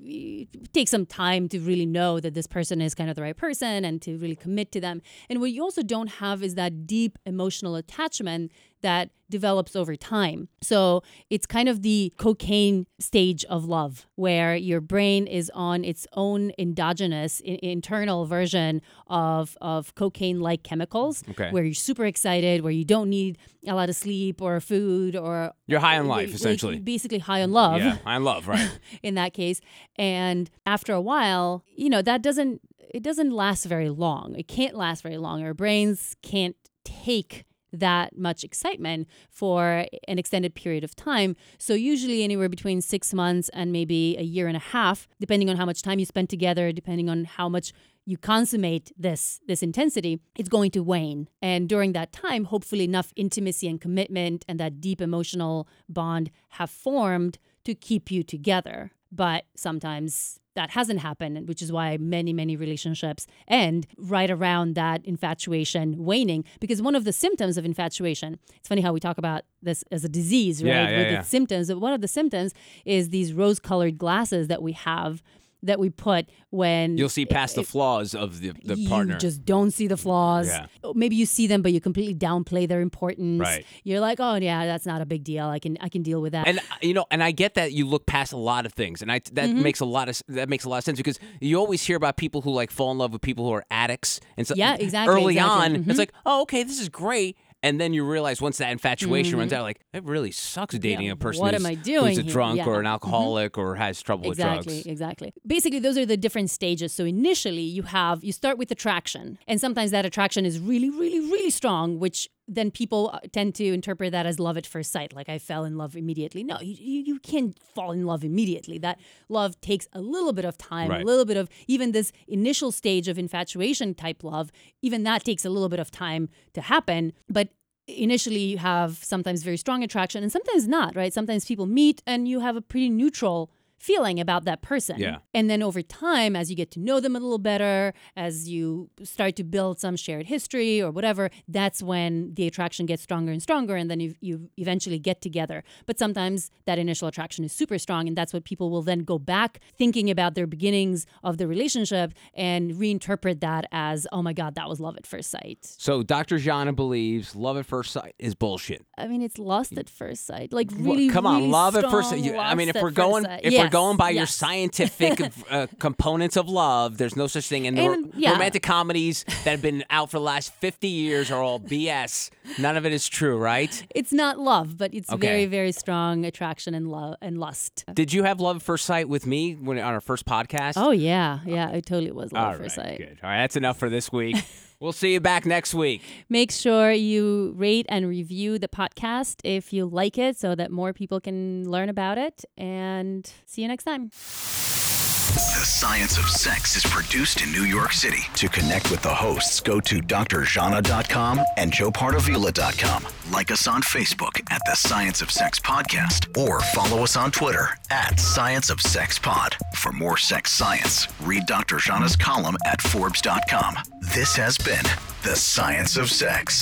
takes some time to really know that this person is kind of the right person and to really commit to them. And what you also don't have is that deep emotional attachment that develops over time. So it's kind of the cocaine stage of love where your brain is on its own endogenous i- internal version of of cocaine like chemicals Okay. where you're super excited where you don't need a lot of sleep or food or You're high on life, like essentially. basically high on love Yeah, I love right. in that case and after a while you know that doesn't it doesn't last very long it can't last very long our brains can't take that much excitement for an extended period of time. So usually anywhere between 6 months and maybe a year and a half depending on how much time you spend together depending on how much you consummate this this intensity it's going to wane. And during that time hopefully enough intimacy and commitment and that deep emotional bond have formed to keep you together. But sometimes that hasn't happened which is why many many relationships end right around that infatuation waning because one of the symptoms of infatuation it's funny how we talk about this as a disease right Yeah, yeah, with yeah. its symptoms but one of the symptoms is these rose colored glasses that we have that we put when You'll see past the flaws of the, the you partner. just don't see the flaws. Yeah. Maybe you see them, but you completely downplay their importance. Right. You're like, oh yeah, that's not a big deal. I can I can deal with that. and uh, you know, and I get that you look past a lot of things, and I that Mm-hmm. makes a lot of that makes a lot of sense because you always hear about people who like fall in love with people who are addicts, and so Yeah, exactly, Early exactly. Mm-hmm. on, it's like, oh, okay, this is great, and then you realize once that infatuation runs out, like it really sucks dating Mm-hmm. Yeah, a person what who's, am I doing who's a drunk Yeah. or an Mhm. alcoholic or has trouble exactly with drugs. exactly exactly. basically those are the different stages so initially you have you start with attraction and sometimes that attraction is really really really strong which then people uh, tend to interpret that as love at first sight. Like i fell in love immediately. No you, you, you can't fall in love immediately. That love takes a little bit of time Right. a little bit of even this initial stage of infatuation type love even that takes a little bit of time to happen. But initially you have sometimes very strong attraction and sometimes not right? Sometimes people meet and you have a pretty neutral feeling about that person Yeah. and then over time as you get to know them a little better as you start to build some shared history or whatever that's when the attraction gets stronger and stronger and then you, you eventually get together but sometimes that initial attraction is super strong and that's what people will then go back thinking about their beginnings of the relationship and reinterpret that as oh my god that was love at first sight So Dr. Jana believes love at first sight is bullshit. I mean, it's lust at first sight. Like Well, really, come on, really love at first. You, I mean, if we're going, if Yes, we're going by your scientific uh, components of love, there's no such thing. And And, yeah. romantic comedies that have been out for the last 50 years are all BS. None of it is true, right? It's not love, but it's Okay. very, very strong attraction and love and lust. Did you have love at first sight with me when on our first podcast? Oh yeah, yeah, it totally was love at first right, sight. good. All right, that's enough for this week. we'll see you back next week. Make sure you rate and review the podcast if you like it, so that more people can learn about it. And see you next time. The Science of Sex is produced in New York City. To connect with the hosts, go to drjana.com and joepardavila.com. Like us on Facebook at The Science of Sex Podcast or follow us on Twitter at Science of Sex Pod. For more sex science, read Dr. Jana's column at Forbes.com. This has been The Science of Sex.